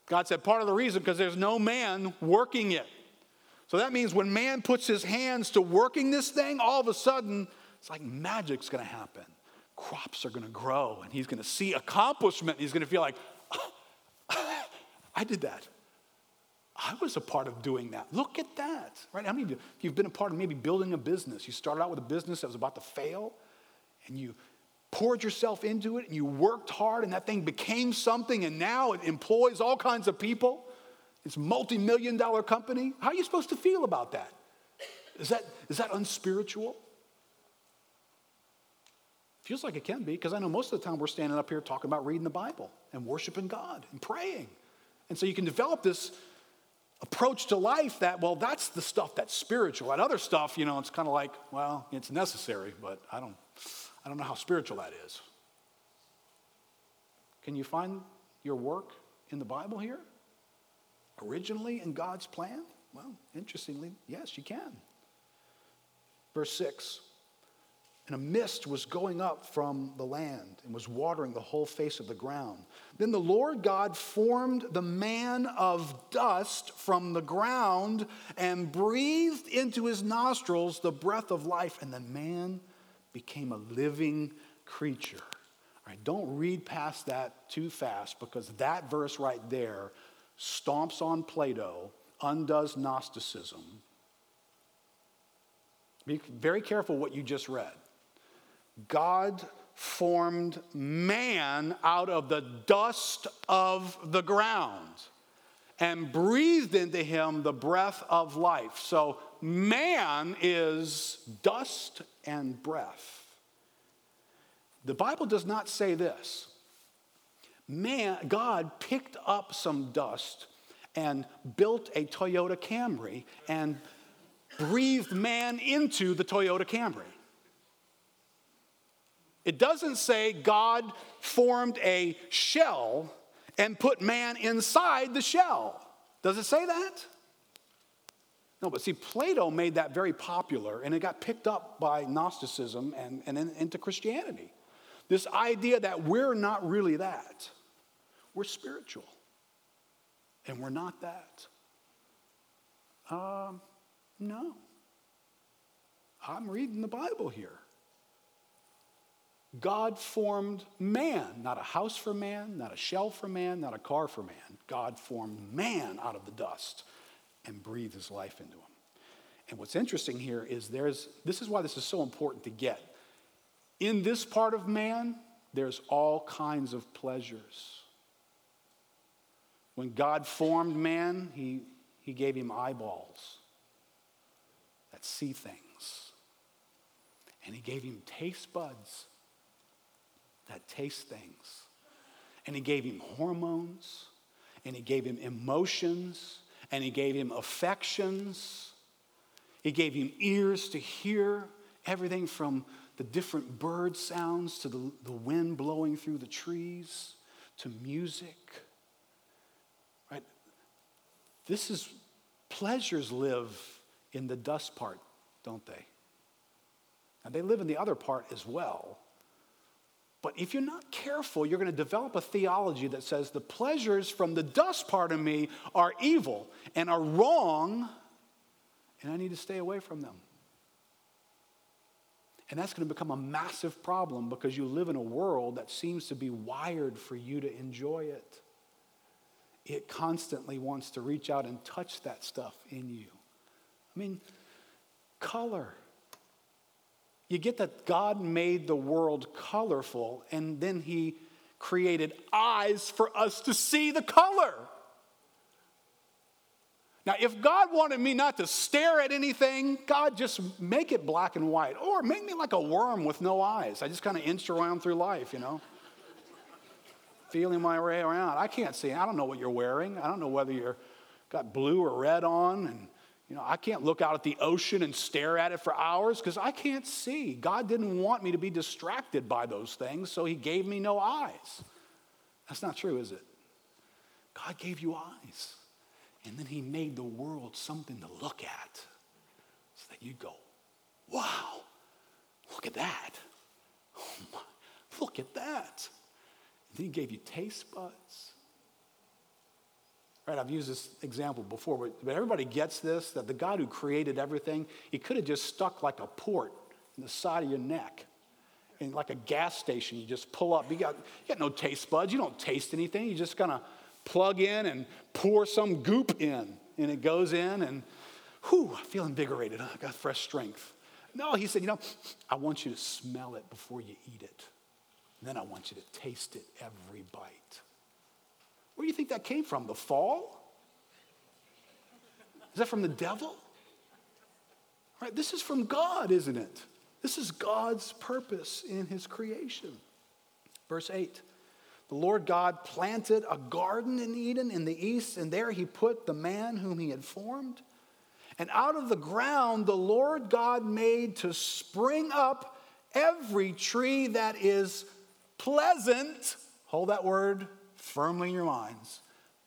God said part of the reason because there's no man working it. So that means when man puts his hands to working this thing, all of a sudden it's like magic's to happen. Crops are to grow and he's to see accomplishment. He's to feel like, oh, I did that. I was a part of doing that. Look at that, right? How many of you, you've been a part of maybe building a business? You started out with a business that was about to fail, and you poured yourself into it, and you worked hard, and that thing became something, and now it employs all kinds of people. It's a multi-million dollar company. How are you supposed to feel about that? Is that, is that unspiritual? Feels like it can be, because I know most of the time we're standing up here talking about reading the Bible and worshiping God and praying. And so you can develop this approach to life that, well, that's the stuff that's spiritual. And other stuff, you know, it's kind of like, well, it's necessary, but I don't, I don't know how spiritual that is. Can you find your work in the Bible here? Originally in God's plan? Well, interestingly, yes, you can. Verse 6 and a mist was going up from the land and was watering the whole face of the ground. Then the Lord God formed the man of dust from the ground and breathed into his nostrils the breath of life, and the man became a living creature. All right, don't read past that too fast because that verse right there stomps on Plato, undoes Gnosticism. Be very careful what you just read. God formed man out of the dust of the ground and breathed into him the breath of life. So man is dust and breath. The Bible does not say this. Man, God picked up some dust and built a Toyota Camry and breathed man into the Toyota Camry. It doesn't say God formed a shell and put man inside the shell. Does it say that? No, but see, Plato made that very popular and it got picked up by Gnosticism and, and into Christianity. This idea that we're not really that, we're spiritual and we're not that. Um, no. I'm reading the Bible here. God formed man, not a house for man, not a shell for man, not a car for man. God formed man out of the dust and breathed his life into him. And what's interesting here is there's this is why this is so important to get. In this part of man, there's all kinds of pleasures. When God formed man, he, he gave him eyeballs that see things. And he gave him taste buds that taste things. And he gave him hormones, and he gave him emotions, and he gave him affections. He gave him ears to hear everything from the different bird sounds to the, the wind blowing through the trees to music. Right? This is pleasures live in the dust part, don't they? And they live in the other part as well. But if you're not careful, you're going to develop a theology that says the pleasures from the dust part of me are evil and are wrong, and I need to stay away from them. And that's going to become a massive problem because you live in a world that seems to be wired for you to enjoy it. It constantly wants to reach out and touch that stuff in you. I mean, color. You get that God made the world colorful and then He created eyes for us to see the color. Now, if God wanted me not to stare at anything, God just make it black and white. Or make me like a worm with no eyes. I just kind of inch around through life, you know, feeling my way around. I can't see. I don't know what you're wearing. I don't know whether you're got blue or red on. And, you know, I can't look out at the ocean and stare at it for hours because I can't see. God didn't want me to be distracted by those things, so He gave me no eyes. That's not true, is it? God gave you eyes. And then he made the world something to look at so that you go, wow, look at that. Oh my, look at that. And then he gave you taste buds. Right, I've used this example before, but, but everybody gets this that the God who created everything, he could have just stuck like a port in the side of your neck. And like a gas station, you just pull up. You got, you got no taste buds. You don't taste anything. You just kind of plug in and pour some goop in, and it goes in, and whew, I feel invigorated. I got fresh strength. No, he said, you know, I want you to smell it before you eat it. And then I want you to taste it every bite. Where do you think that came from? The fall? Is that from the devil? Right, this is from God, isn't it? This is God's purpose in his creation. Verse 8 the Lord God planted a garden in Eden in the east, and there he put the man whom he had formed. And out of the ground the Lord God made to spring up every tree that is pleasant. Hold that word firmly in your minds.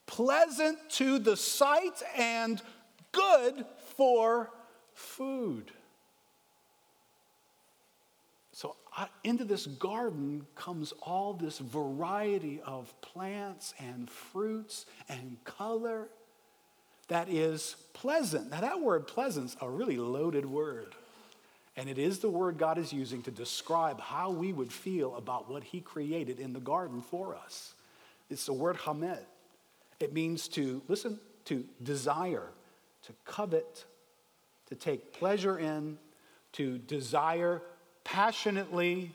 Pleasant to the sight and good for food. So, into this garden comes all this variety of plants and fruits and color that is pleasant. Now, that word pleasant's a really loaded word. And it is the word God is using to describe how we would feel about what He created in the garden for us. It's the word hamed. It means to, listen, to desire, to covet, to take pleasure in, to desire passionately.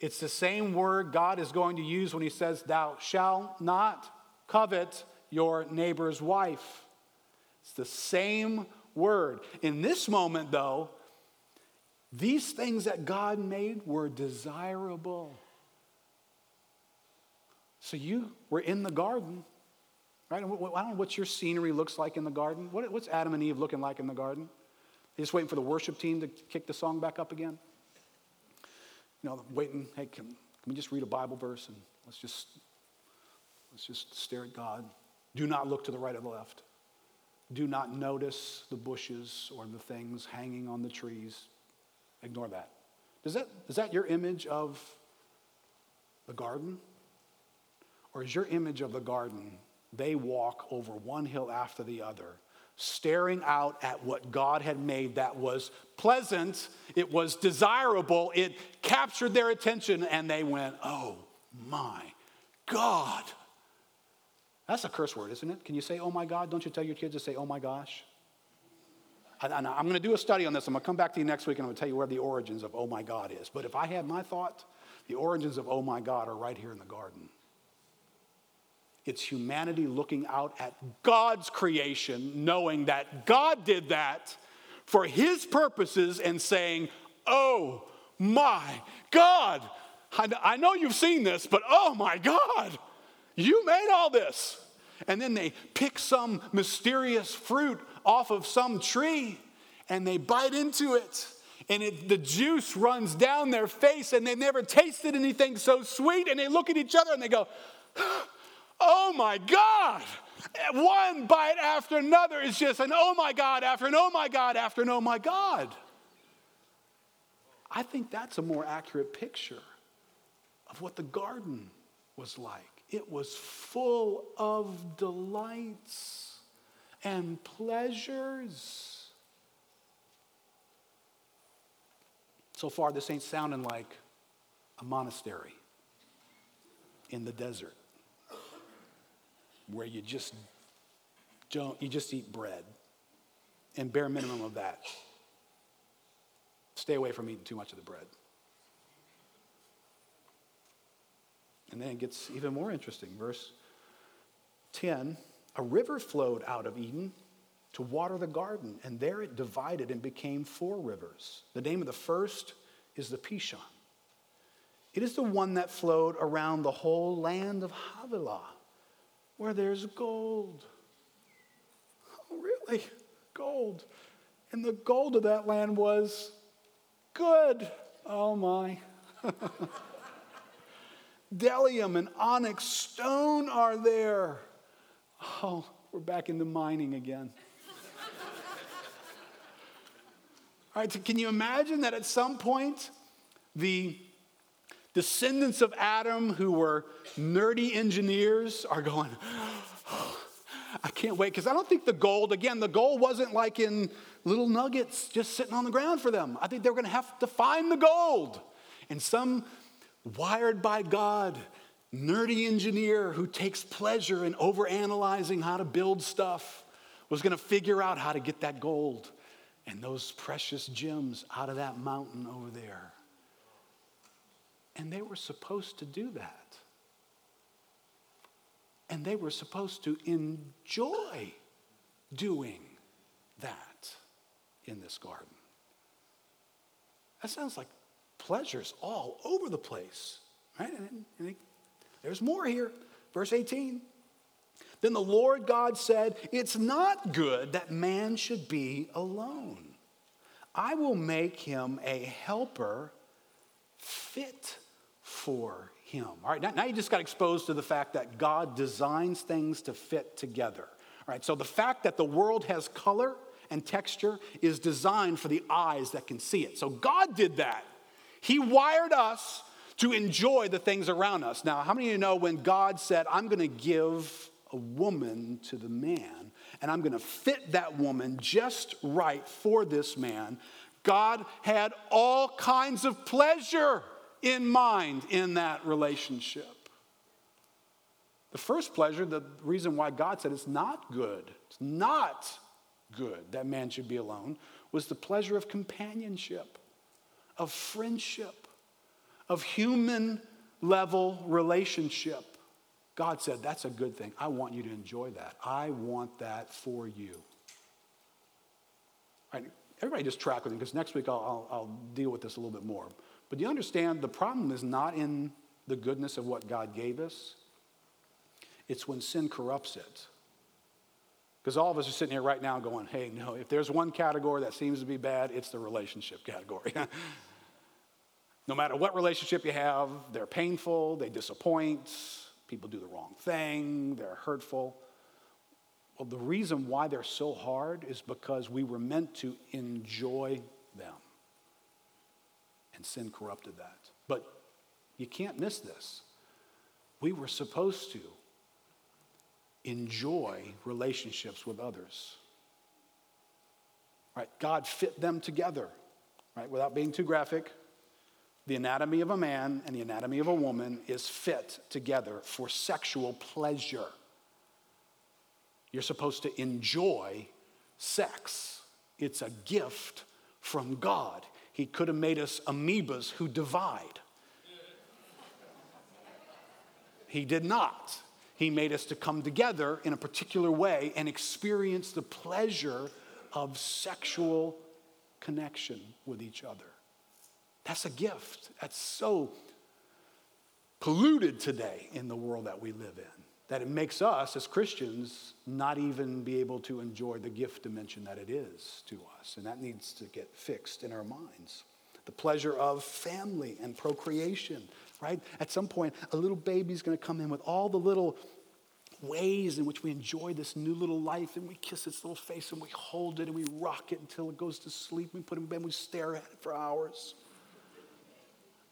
It's the same word God is going to use when he says, Thou shalt not covet your neighbor's wife. It's the same word. In this moment, though, these things that God made were desirable. So you were in the garden, right? I don't know what your scenery looks like in the garden. what's Adam and Eve looking like in the garden? They just waiting for the worship team to kick the song back up again? You know, waiting, hey, can, can we just read a Bible verse and let's just, let's just stare at God. Do not look to the right or the left. Do not notice the bushes or the things hanging on the trees. Ignore that. Is that, is that your image of the garden? Or is your image of the garden, they walk over one hill after the other, staring out at what God had made that was pleasant, it was desirable, it captured their attention, and they went, oh my God. That's a curse word, isn't it? Can you say, oh my God? Don't you tell your kids to say, oh my gosh? I, am going to do a study on this. I'm going to come back to you next week and I'm going to tell you where the origins of oh my God is. But if I had my thought, the origins of oh my God are right here in the garden. It's humanity looking out at God's creation, knowing that God did that for his purposes and saying, oh my God. I know you've seen this, but oh my God. You made all this. And then they pick some mysterious fruit off of some tree and they bite into it. And it, the juice runs down their face, and they never tasted anything so sweet. And they look at each other and they go, Oh my God! One bite after another is just an oh my God after an oh my God after an oh my God. I think that's a more accurate picture of what the garden was like. It was full of delights and pleasures. So far, this ain't sounding like a monastery in the desert where you just don't, you just eat bread and bare minimum of that. Stay away from eating too much of the bread. And then it gets even more interesting. Verse 10 A river flowed out of Eden to water the garden, and there it divided and became four rivers. The name of the first is the Pishon. It is the one that flowed around the whole land of Havilah, where there's gold. Oh, really? Gold. And the gold of that land was good. Oh, my. Bdellium and onyx stone are there. Oh, we're back into mining again. All right, so can you imagine that at some point the descendants of Adam who were nerdy engineers are going, I can't wait, because I don't think the gold, again, the gold wasn't like in little nuggets just sitting on the ground for them. I think they were going to have to find the gold. And some wired by God, nerdy engineer who takes pleasure in overanalyzing how to build stuff, was going to figure out how to get that gold and those precious gems out of that mountain over there. And they were supposed to do that. And they were supposed to enjoy doing that in this garden. That sounds like pleasures all over the place. Right? And, and there's more here. Verse 18. Then the Lord God said, It's not good that man should be alone. I will make him a helper fit for him. All right, now, now you just got exposed to the fact that God designs things to fit together. All right, so the fact that the world has color and texture is designed for the eyes that can see it. So God did that. He wired us to enjoy the things around us. Now, how many of you know when God said, I'm going to give a woman to the man, and I'm going to fit that woman just right for this man? God had all kinds of pleasure in mind in that relationship. The first pleasure, the reason why God said it's not good, it's not good that man should be alone, was the pleasure of companionship of friendship, of human level relationship. God said, That's a good thing. I want you to enjoy that. I want that for you. All right, Everybody just track with me because next week I'll, I'll, I'll deal with this a little bit more. But you understand the problem is not in the goodness of what God gave us, it's when sin corrupts it. Because all of us are sitting here right now going, hey, no, if there's one category that seems to be bad, it's the relationship category. no matter what relationship you have, they're painful, they disappoint, people do the wrong thing, they're hurtful. Well, the reason why they're so hard is because we were meant to enjoy them. And sin corrupted that. But you can't miss this. We were supposed to enjoy relationships with others. Right? God fit them together, right? Without being too graphic, the anatomy of a man and the anatomy of a woman is fit together for sexual pleasure. You're supposed to enjoy sex. It's a gift from God. He could have made us amoebas who divide. He did not. He made us to come together in a particular way and experience the pleasure of sexual connection with each other. That's a gift. That's so polluted today in the world that we live in that it makes us as Christians not even be able to enjoy the gift dimension that it is to us. And that needs to get fixed in our minds. The pleasure of family and procreation, right? At some point, a little baby's to come in with all the little ways in which we enjoy this new little life and we kiss its little face and we hold it and we rock it until it goes to sleep. We put it in bed and we stare at it for hours.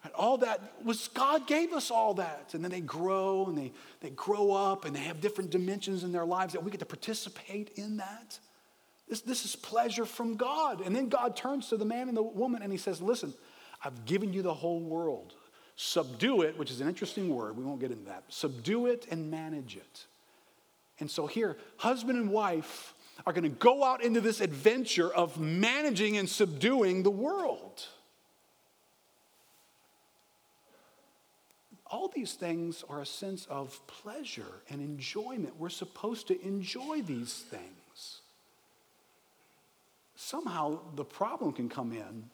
And all that was God gave us all that. And then they grow and they, they grow up and they have different dimensions in their lives that we get to participate in that. This, this is pleasure from God. And then God turns to the man and the woman and he says, Listen, I've given you the whole world. Subdue it, which is an interesting word. We won't get into that. Subdue it and manage it. And so here, husband and wife are going to go out into this adventure of managing and subduing the world. All these things are a sense of pleasure and enjoyment. We're supposed to enjoy these things. Somehow the problem can come in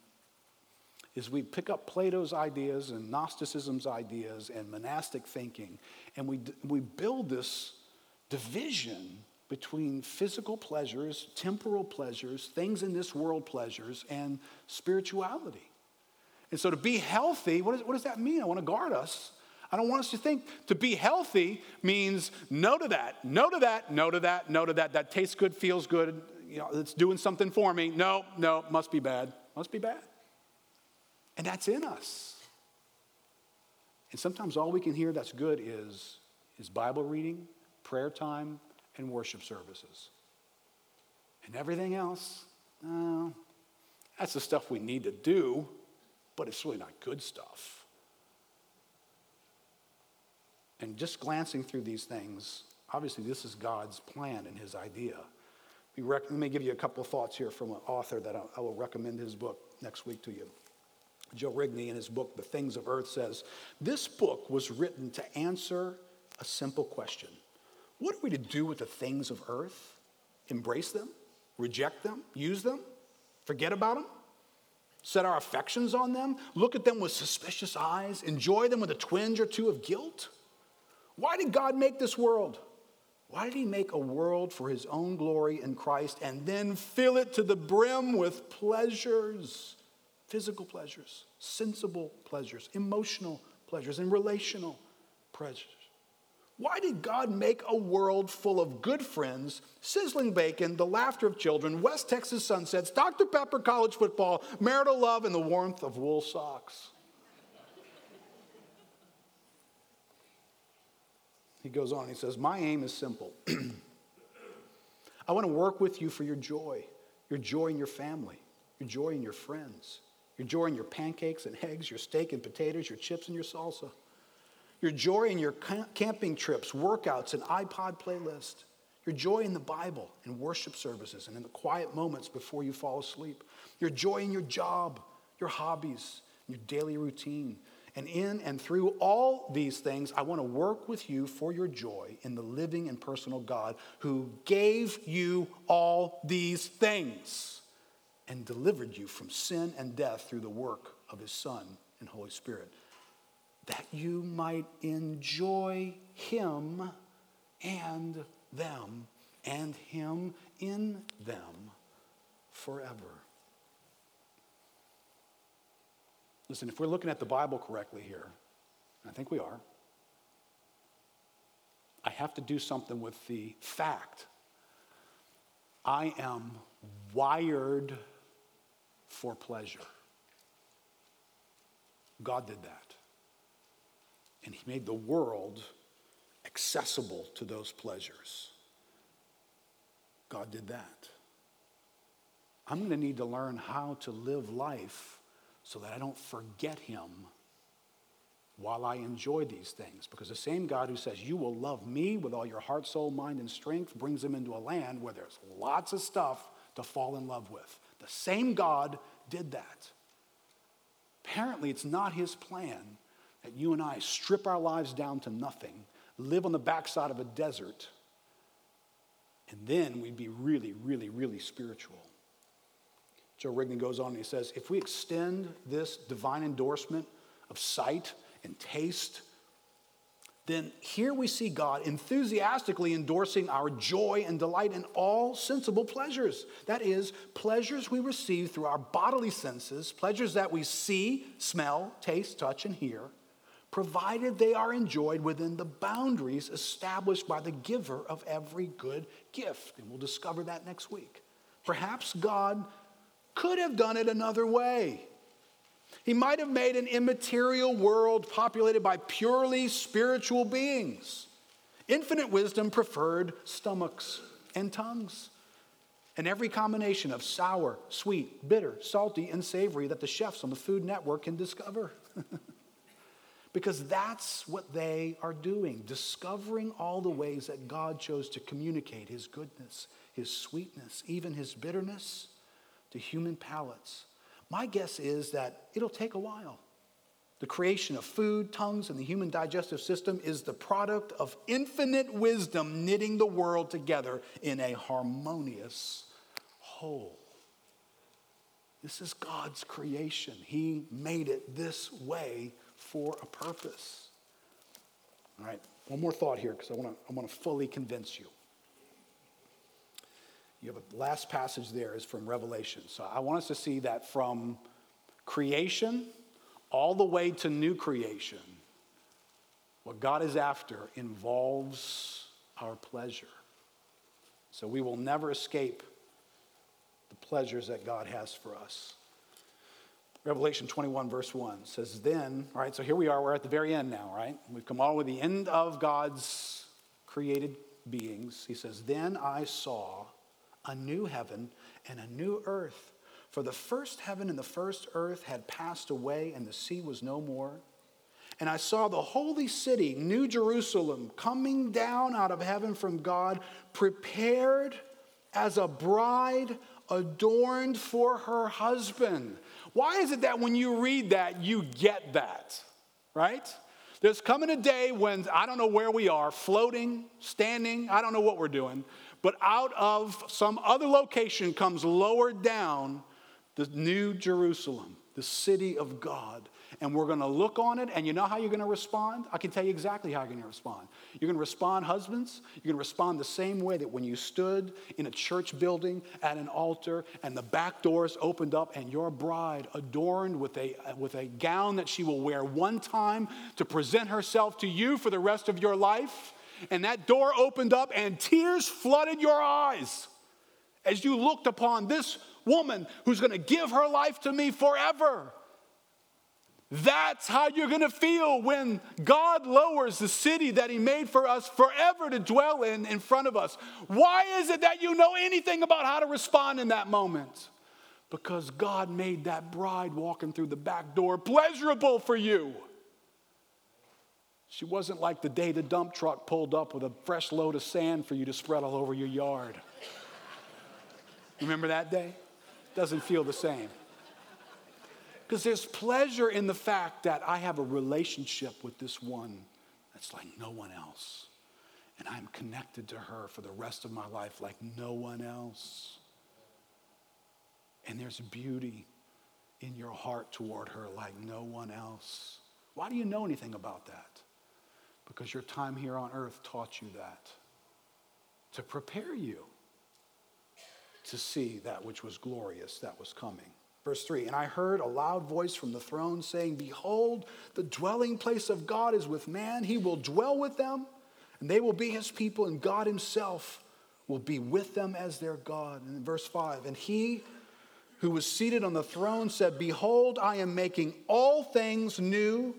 is we pick up Plato's ideas and Gnosticism's ideas and monastic thinking, and we, we build this division between physical pleasures, temporal pleasures, things in this world pleasures, and spirituality. And so to be healthy, what, is, what does that mean? I want to guard us. I don't want us to think to be healthy means no to that, no to that, no to that, no to that. That tastes good, feels good, you know, it's doing something for me. No, no, must be bad. Must be bad. And that's in us. And sometimes all we can hear that's good is, is Bible reading, prayer time, and worship services. And everything else, uh, that's the stuff we need to do, but it's really not good stuff. And just glancing through these things, obviously, this is God's plan and his idea. Let me give you a couple of thoughts here from an author that I will recommend his book next week to you. Joe Rigney, in his book, The Things of Earth, says this book was written to answer a simple question what are we to do with the things of earth? Embrace them? Reject them? Use them? Forget about them? Set our affections on them? Look at them with suspicious eyes? Enjoy them with a twinge or two of guilt? Why did God make this world? Why did He make a world for His own glory in Christ and then fill it to the brim with pleasures? Physical pleasures, sensible pleasures, emotional pleasures, and relational pleasures. Why did God make a world full of good friends, sizzling bacon, the laughter of children, West Texas sunsets, Dr. Pepper college football, marital love, and the warmth of wool socks? He goes on, he says, My aim is simple. I want to work with you for your joy, your joy in your family, your joy in your friends, your joy in your pancakes and eggs, your steak and potatoes, your chips and your salsa your joy in your camping trips, workouts, and iPod playlist, your joy in the Bible and worship services and in the quiet moments before you fall asleep, your joy in your job, your hobbies, your daily routine, And in and through all these things, I want to work with you for your joy in the living and personal God who gave you all these things and delivered you from sin and death through the work of his Son and Holy Spirit, that you might enjoy him and them and him in them forever. Listen, if we're looking at the Bible correctly here, I think we are, I have to do something with the fact I am wired for pleasure. God did that. And He made the world accessible to those pleasures. God did that. I'm going to need to learn how to live life so that I don't forget him while I enjoy these things. Because the same God who says, You will love me with all your heart, soul, mind, and strength, brings them into a land where there's lots of stuff to fall in love with. The same God did that. Apparently, it's not his plan that you and I strip our lives down to nothing, live on the backside of a desert, and then we'd be really, really, really spiritual. Joe Rigney goes on and he says, if we extend this divine endorsement of sight and taste, then here we see God enthusiastically endorsing our joy and delight in all sensible pleasures. That is, pleasures we receive through our bodily senses, pleasures that we see, smell, taste, touch, and hear, provided they are enjoyed within the boundaries established by the giver of every good gift. And we'll discover that next week. Perhaps God could have done it another way. He might have made an immaterial world populated by purely spiritual beings. Infinite wisdom preferred stomachs and tongues, and every combination of sour, sweet, bitter, salty, and savory that the chefs on the Food Network can discover. because that's what they are doing, discovering all the ways that God chose to communicate His goodness, His sweetness, even His bitterness to human palates. My guess is that it'll take a while. The creation of food, tongues, and the human digestive system is the product of infinite wisdom knitting the world together in a harmonious whole. This is God's creation. He made it this way for a purpose. All right, one more thought here because I want to I want to fully convince you. You have a last passage there is from Revelation. So I want us to see that from creation all the way to new creation, what God is after involves our pleasure. So we will never escape the pleasures that God has for us. Revelation 21, verse 1 says, Then, right, so here we are, we're at the very end now, right? We've come all the way to the end of God's created beings. He says, Then I saw a new heaven and a new earth. For the first heaven and the first earth had passed away, and the sea was no more. And I saw the holy city, New Jerusalem, coming down out of heaven from God, prepared as a bride adorned for her husband. Why is it that when you read that, you get that? Right? There's coming a day when I don't know where we are, floating, standing, I don't know what we're doing, but out of some other location comes lowered down the new Jerusalem, the city of God. And we're going to look on it, and you know how you're going to respond? I can tell you exactly how you're going to respond. You're going to respond, husbands, you're going to respond the same way that when you stood in a church building at an altar and the back doors opened up, and your bride, adorned with a, with a gown that she will wear one time to present herself to you for the rest of your life, and that door opened up and tears flooded your eyes as you looked upon this woman who's going to give her life to me forever. That's how you're going to feel when God lowers the city that He made for us forever to dwell in in front of us. Why is it that you know anything about how to respond in that moment? Because God made that bride walking through the back door pleasurable for you. She wasn't like the day the dump truck pulled up with a fresh load of sand for you to spread all over your yard. Remember that day? Doesn't feel the same. Because there's pleasure in the fact that I have a relationship with this one that's like no one else. And I'm connected to her for the rest of my life like no one else. And there's beauty in your heart toward her like no one else. Why do you know anything about that? Because your time here on earth taught you that to prepare you to see that which was glorious that was coming. Verse 3 And I heard a loud voice from the throne saying, Behold, the dwelling place of God is with man. He will dwell with them, and they will be his people, and God himself will be with them as their God. And verse 5 And he who was seated on the throne said, Behold, I am making all things new.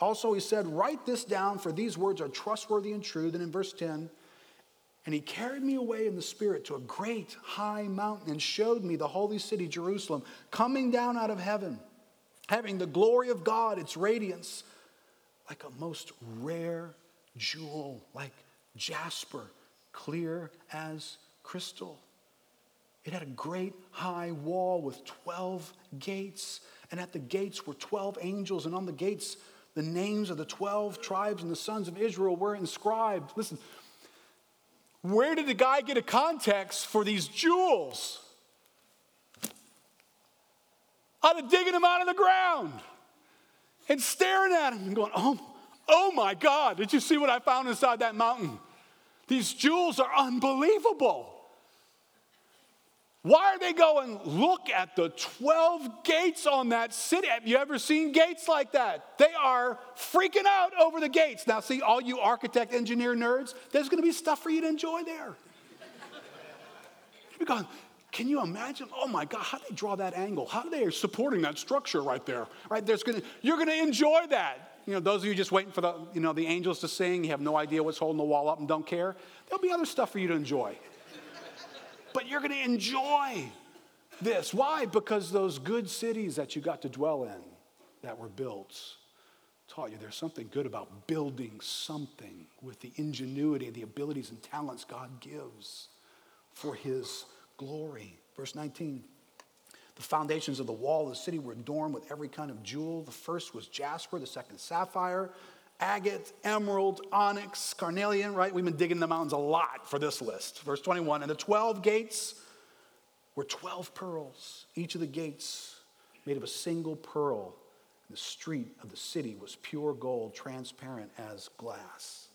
Also, he said, Write this down, for these words are trustworthy and true. Then in verse 10, and he carried me away in the Spirit to a great high mountain and showed me the holy city, Jerusalem, coming down out of heaven, having the glory of God, its radiance, like a most rare jewel, like jasper, clear as crystal. It had a great high wall with 12 gates, and at the gates were 12 angels, and on the gates, the names of the 12 tribes and the sons of Israel were inscribed. Listen, where did the guy get a context for these jewels? Out of digging them out of the ground and staring at them and going, oh, oh my God, did you see what I found inside that mountain? These jewels are unbelievable. Why are they going, look at the 12 gates on that city? Have you ever seen gates like that? They are freaking out over the gates. Now, see, all you architect, engineer nerds, there's to be stuff for you to enjoy there. You're going, can you imagine? Oh my God, how do they draw that angle? How are they supporting that structure right there? Right, there's gonna, you're to enjoy that. You know, those of you just waiting for the, you know, the angels to sing, you have no idea what's holding the wall up and don't care. There'll be other stuff for you to enjoy but you're going to enjoy this. Why? Because those good cities that you got to dwell in that were built taught you there's something good about building something with the ingenuity and the abilities and talents God gives for his glory. Verse 19. The foundations of the wall of the city were adorned with every kind of jewel. The first was jasper, the second sapphire, agate, emerald, onyx, carnelian, right? We've been digging the mountains a lot for this list. Verse 21 And the 12 gates were 12 pearls, each of the gates made of a single pearl. The street of the city was pure gold, transparent as glass.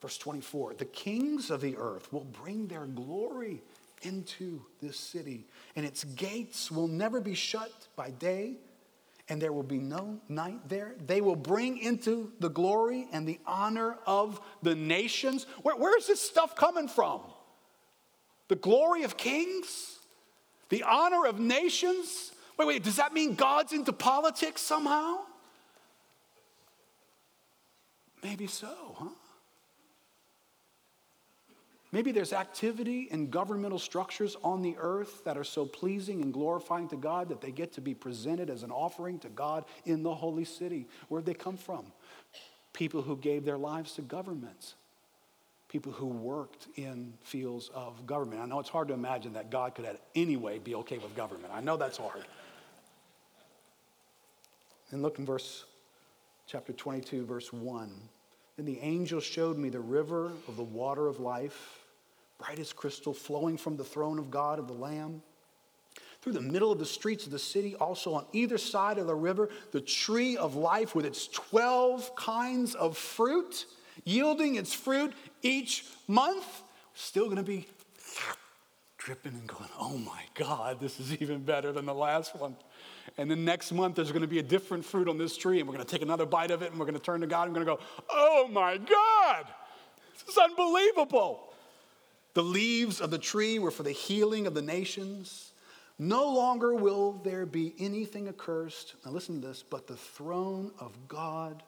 Verse 24 The kings of the earth will bring their glory into this city, and its gates will never be shut by day and there will be no night there. They will bring into the glory and the honor of the nations. Where, where's this stuff coming from? The glory of kings? The honor of nations? Wait, wait, does that mean God's into politics somehow? Maybe so, huh? Maybe there's activity in governmental structures on the earth that are so pleasing and glorifying to God that they get to be presented as an offering to God in the holy city. Where'd they come from? People who gave their lives to governments, people who worked in fields of government. I know it's hard to imagine that God could, at any way, be okay with government. I know that's hard. And look in verse chapter 22, verse 1. Then the angel showed me the river of the water of life bright as crystal, flowing from the throne of God of the Lamb. Through the middle of the streets of the city, also on either side of the river, the tree of life with its 12 kinds of fruit, yielding its fruit each month. Still to be dripping and going, oh my God, this is even better than the last one. And then next month, there's going to be a different fruit on this tree, and we're going to take another bite of it, and we're going to turn to God, and we're going to go, oh my God, this is unbelievable. The leaves of the tree were for the healing of the nations. No longer will there be anything accursed. Now, listen to this, but the throne of God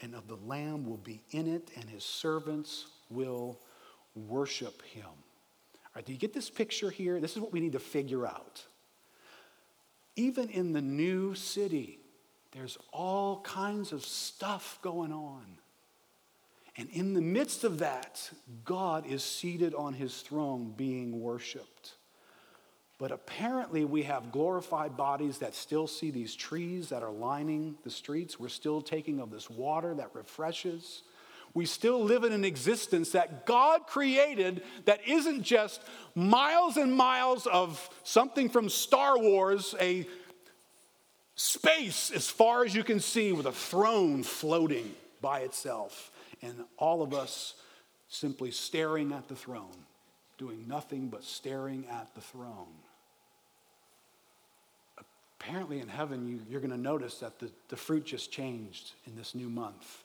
and of the Lamb will be in it, and his servants will worship him. All right, do you get this picture here? This is what we need to figure out. Even in the new city, there's all kinds of stuff going on. And in the midst of that, God is seated on his throne being worshiped. But apparently, we have glorified bodies that still see these trees that are lining the streets. We're still taking of this water that refreshes. We still live in an existence that God created that isn't just miles and miles of something from Star Wars, a space as far as you can see with a throne floating by itself, and all of us simply staring at the throne, doing nothing but staring at the throne. Apparently, in heaven, you, you're going to notice that the, the fruit just changed in this new month.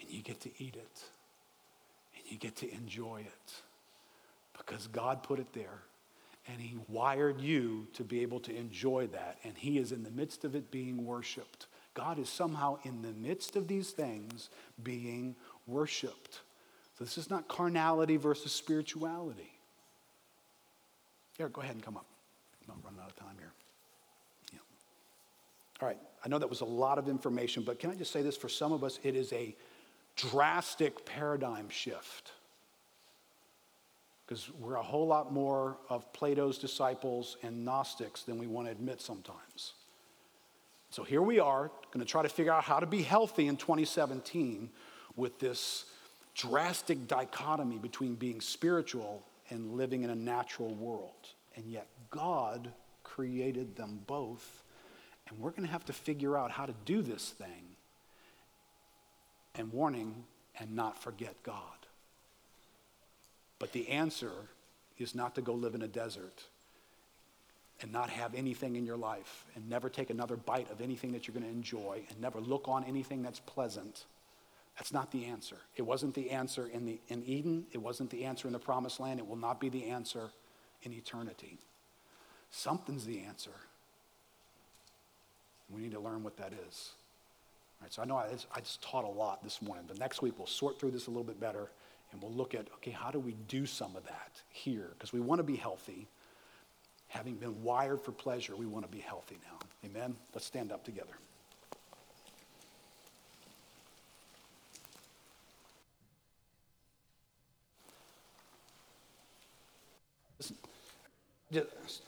And you get to eat it, and you get to enjoy it because God put it there. And he wired you to be able to enjoy that. And he is in the midst of it being worshiped. God is somehow in the midst of these things being worshiped. So this is not carnality versus spirituality. Here, go ahead and come up. I'm not running out of time here. Yeah. All right, I know that was a lot of information, but can I just say this? For some of us, it is a drastic paradigm shift because we're a whole lot more of Plato's disciples and Gnostics than we want to admit sometimes. So here we are, going to try to figure out how to be healthy in 2017 with this drastic dichotomy between being spiritual and living in a natural world. And yet, God created them both. And we're going to have to figure out how to do this thing and warning and not forget God. But the answer is not to go live in a desert and not have anything in your life and never take another bite of anything that you're going to enjoy and never look on anything that's pleasant. That's not the answer. It wasn't the answer in, the, in Eden. It wasn't the answer in the promised land. It will not be the answer in eternity. Something's the answer. We need to learn what that is. All right, so I know I, I just taught a lot this morning, but next week we'll sort through this a little bit better and we'll look at, okay, how do we do some of that here? Because we want to be healthy. Having been wired for pleasure, we want to be healthy now. Amen? Let's stand up together.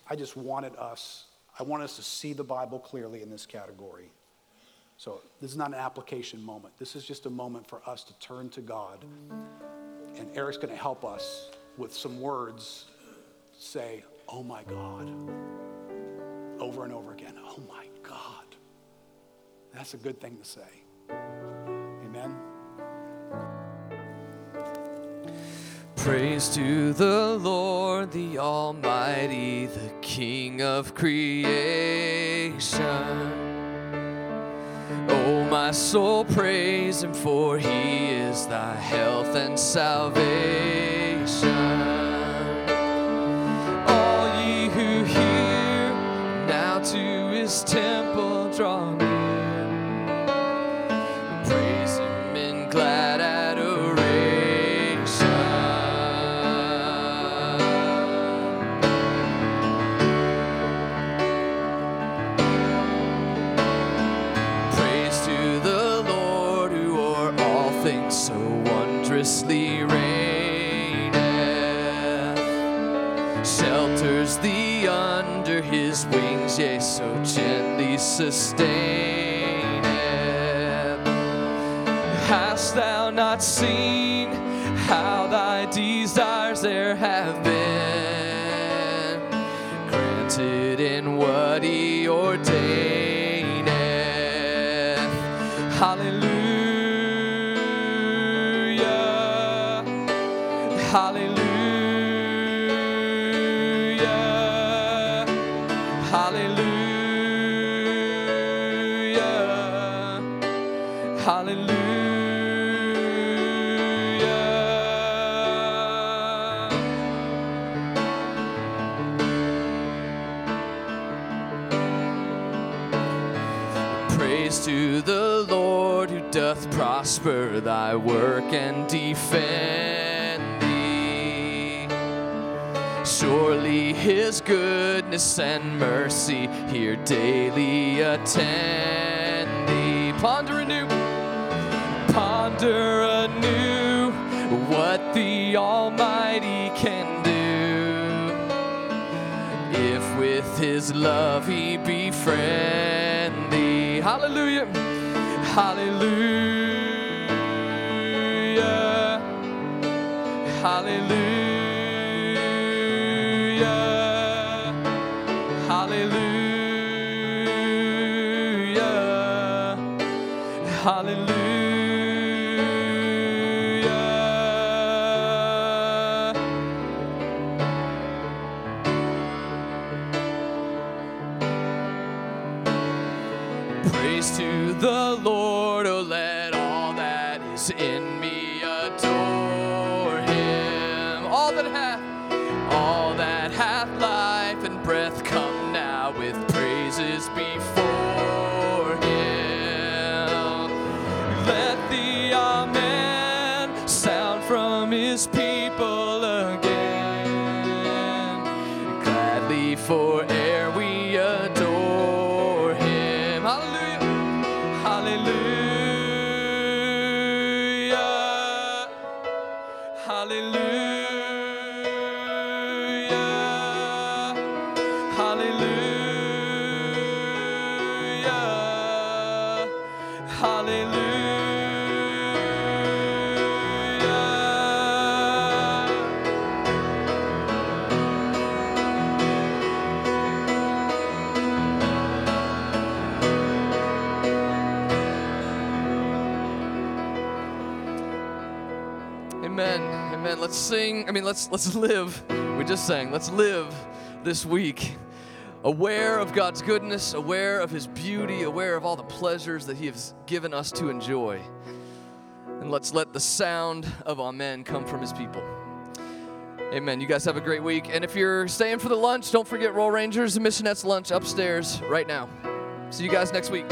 I just wanted us, I want us to see the Bible clearly in this category. So this is not an application moment. This is just a moment for us to turn to God and Eric's going to help us with some words say, Oh my God, over and over again. Oh my God. That's a good thing to say. Amen. Praise to the Lord, the Almighty, the King of creation. Oh, my soul, praise him, for he is thy health and salvation. To his gently sustained. Hast thou not seen how thy desires there have been granted in what he ordained? Hallelujah. Hallelujah. Prosper thy work and defend thee. Surely his goodness and mercy here daily attend thee. Ponder anew, ponder anew what the Almighty can do. if with his love he befriend thee. Hallelujah. Hallelujah. Hallelujah. Hallelujah. Hallelujah. Praise to the Lord, oh let all that is in me mean, let's let's live. We just sang. Let's live this week aware of God's goodness, aware of his beauty, aware of all the pleasures that he has given us to enjoy. And let's let the sound of amen come from his people. Amen. You guys have a great week. And if you're staying for the lunch, don't forget Royal Rangers and Missionettes lunch upstairs right now. See you guys next week.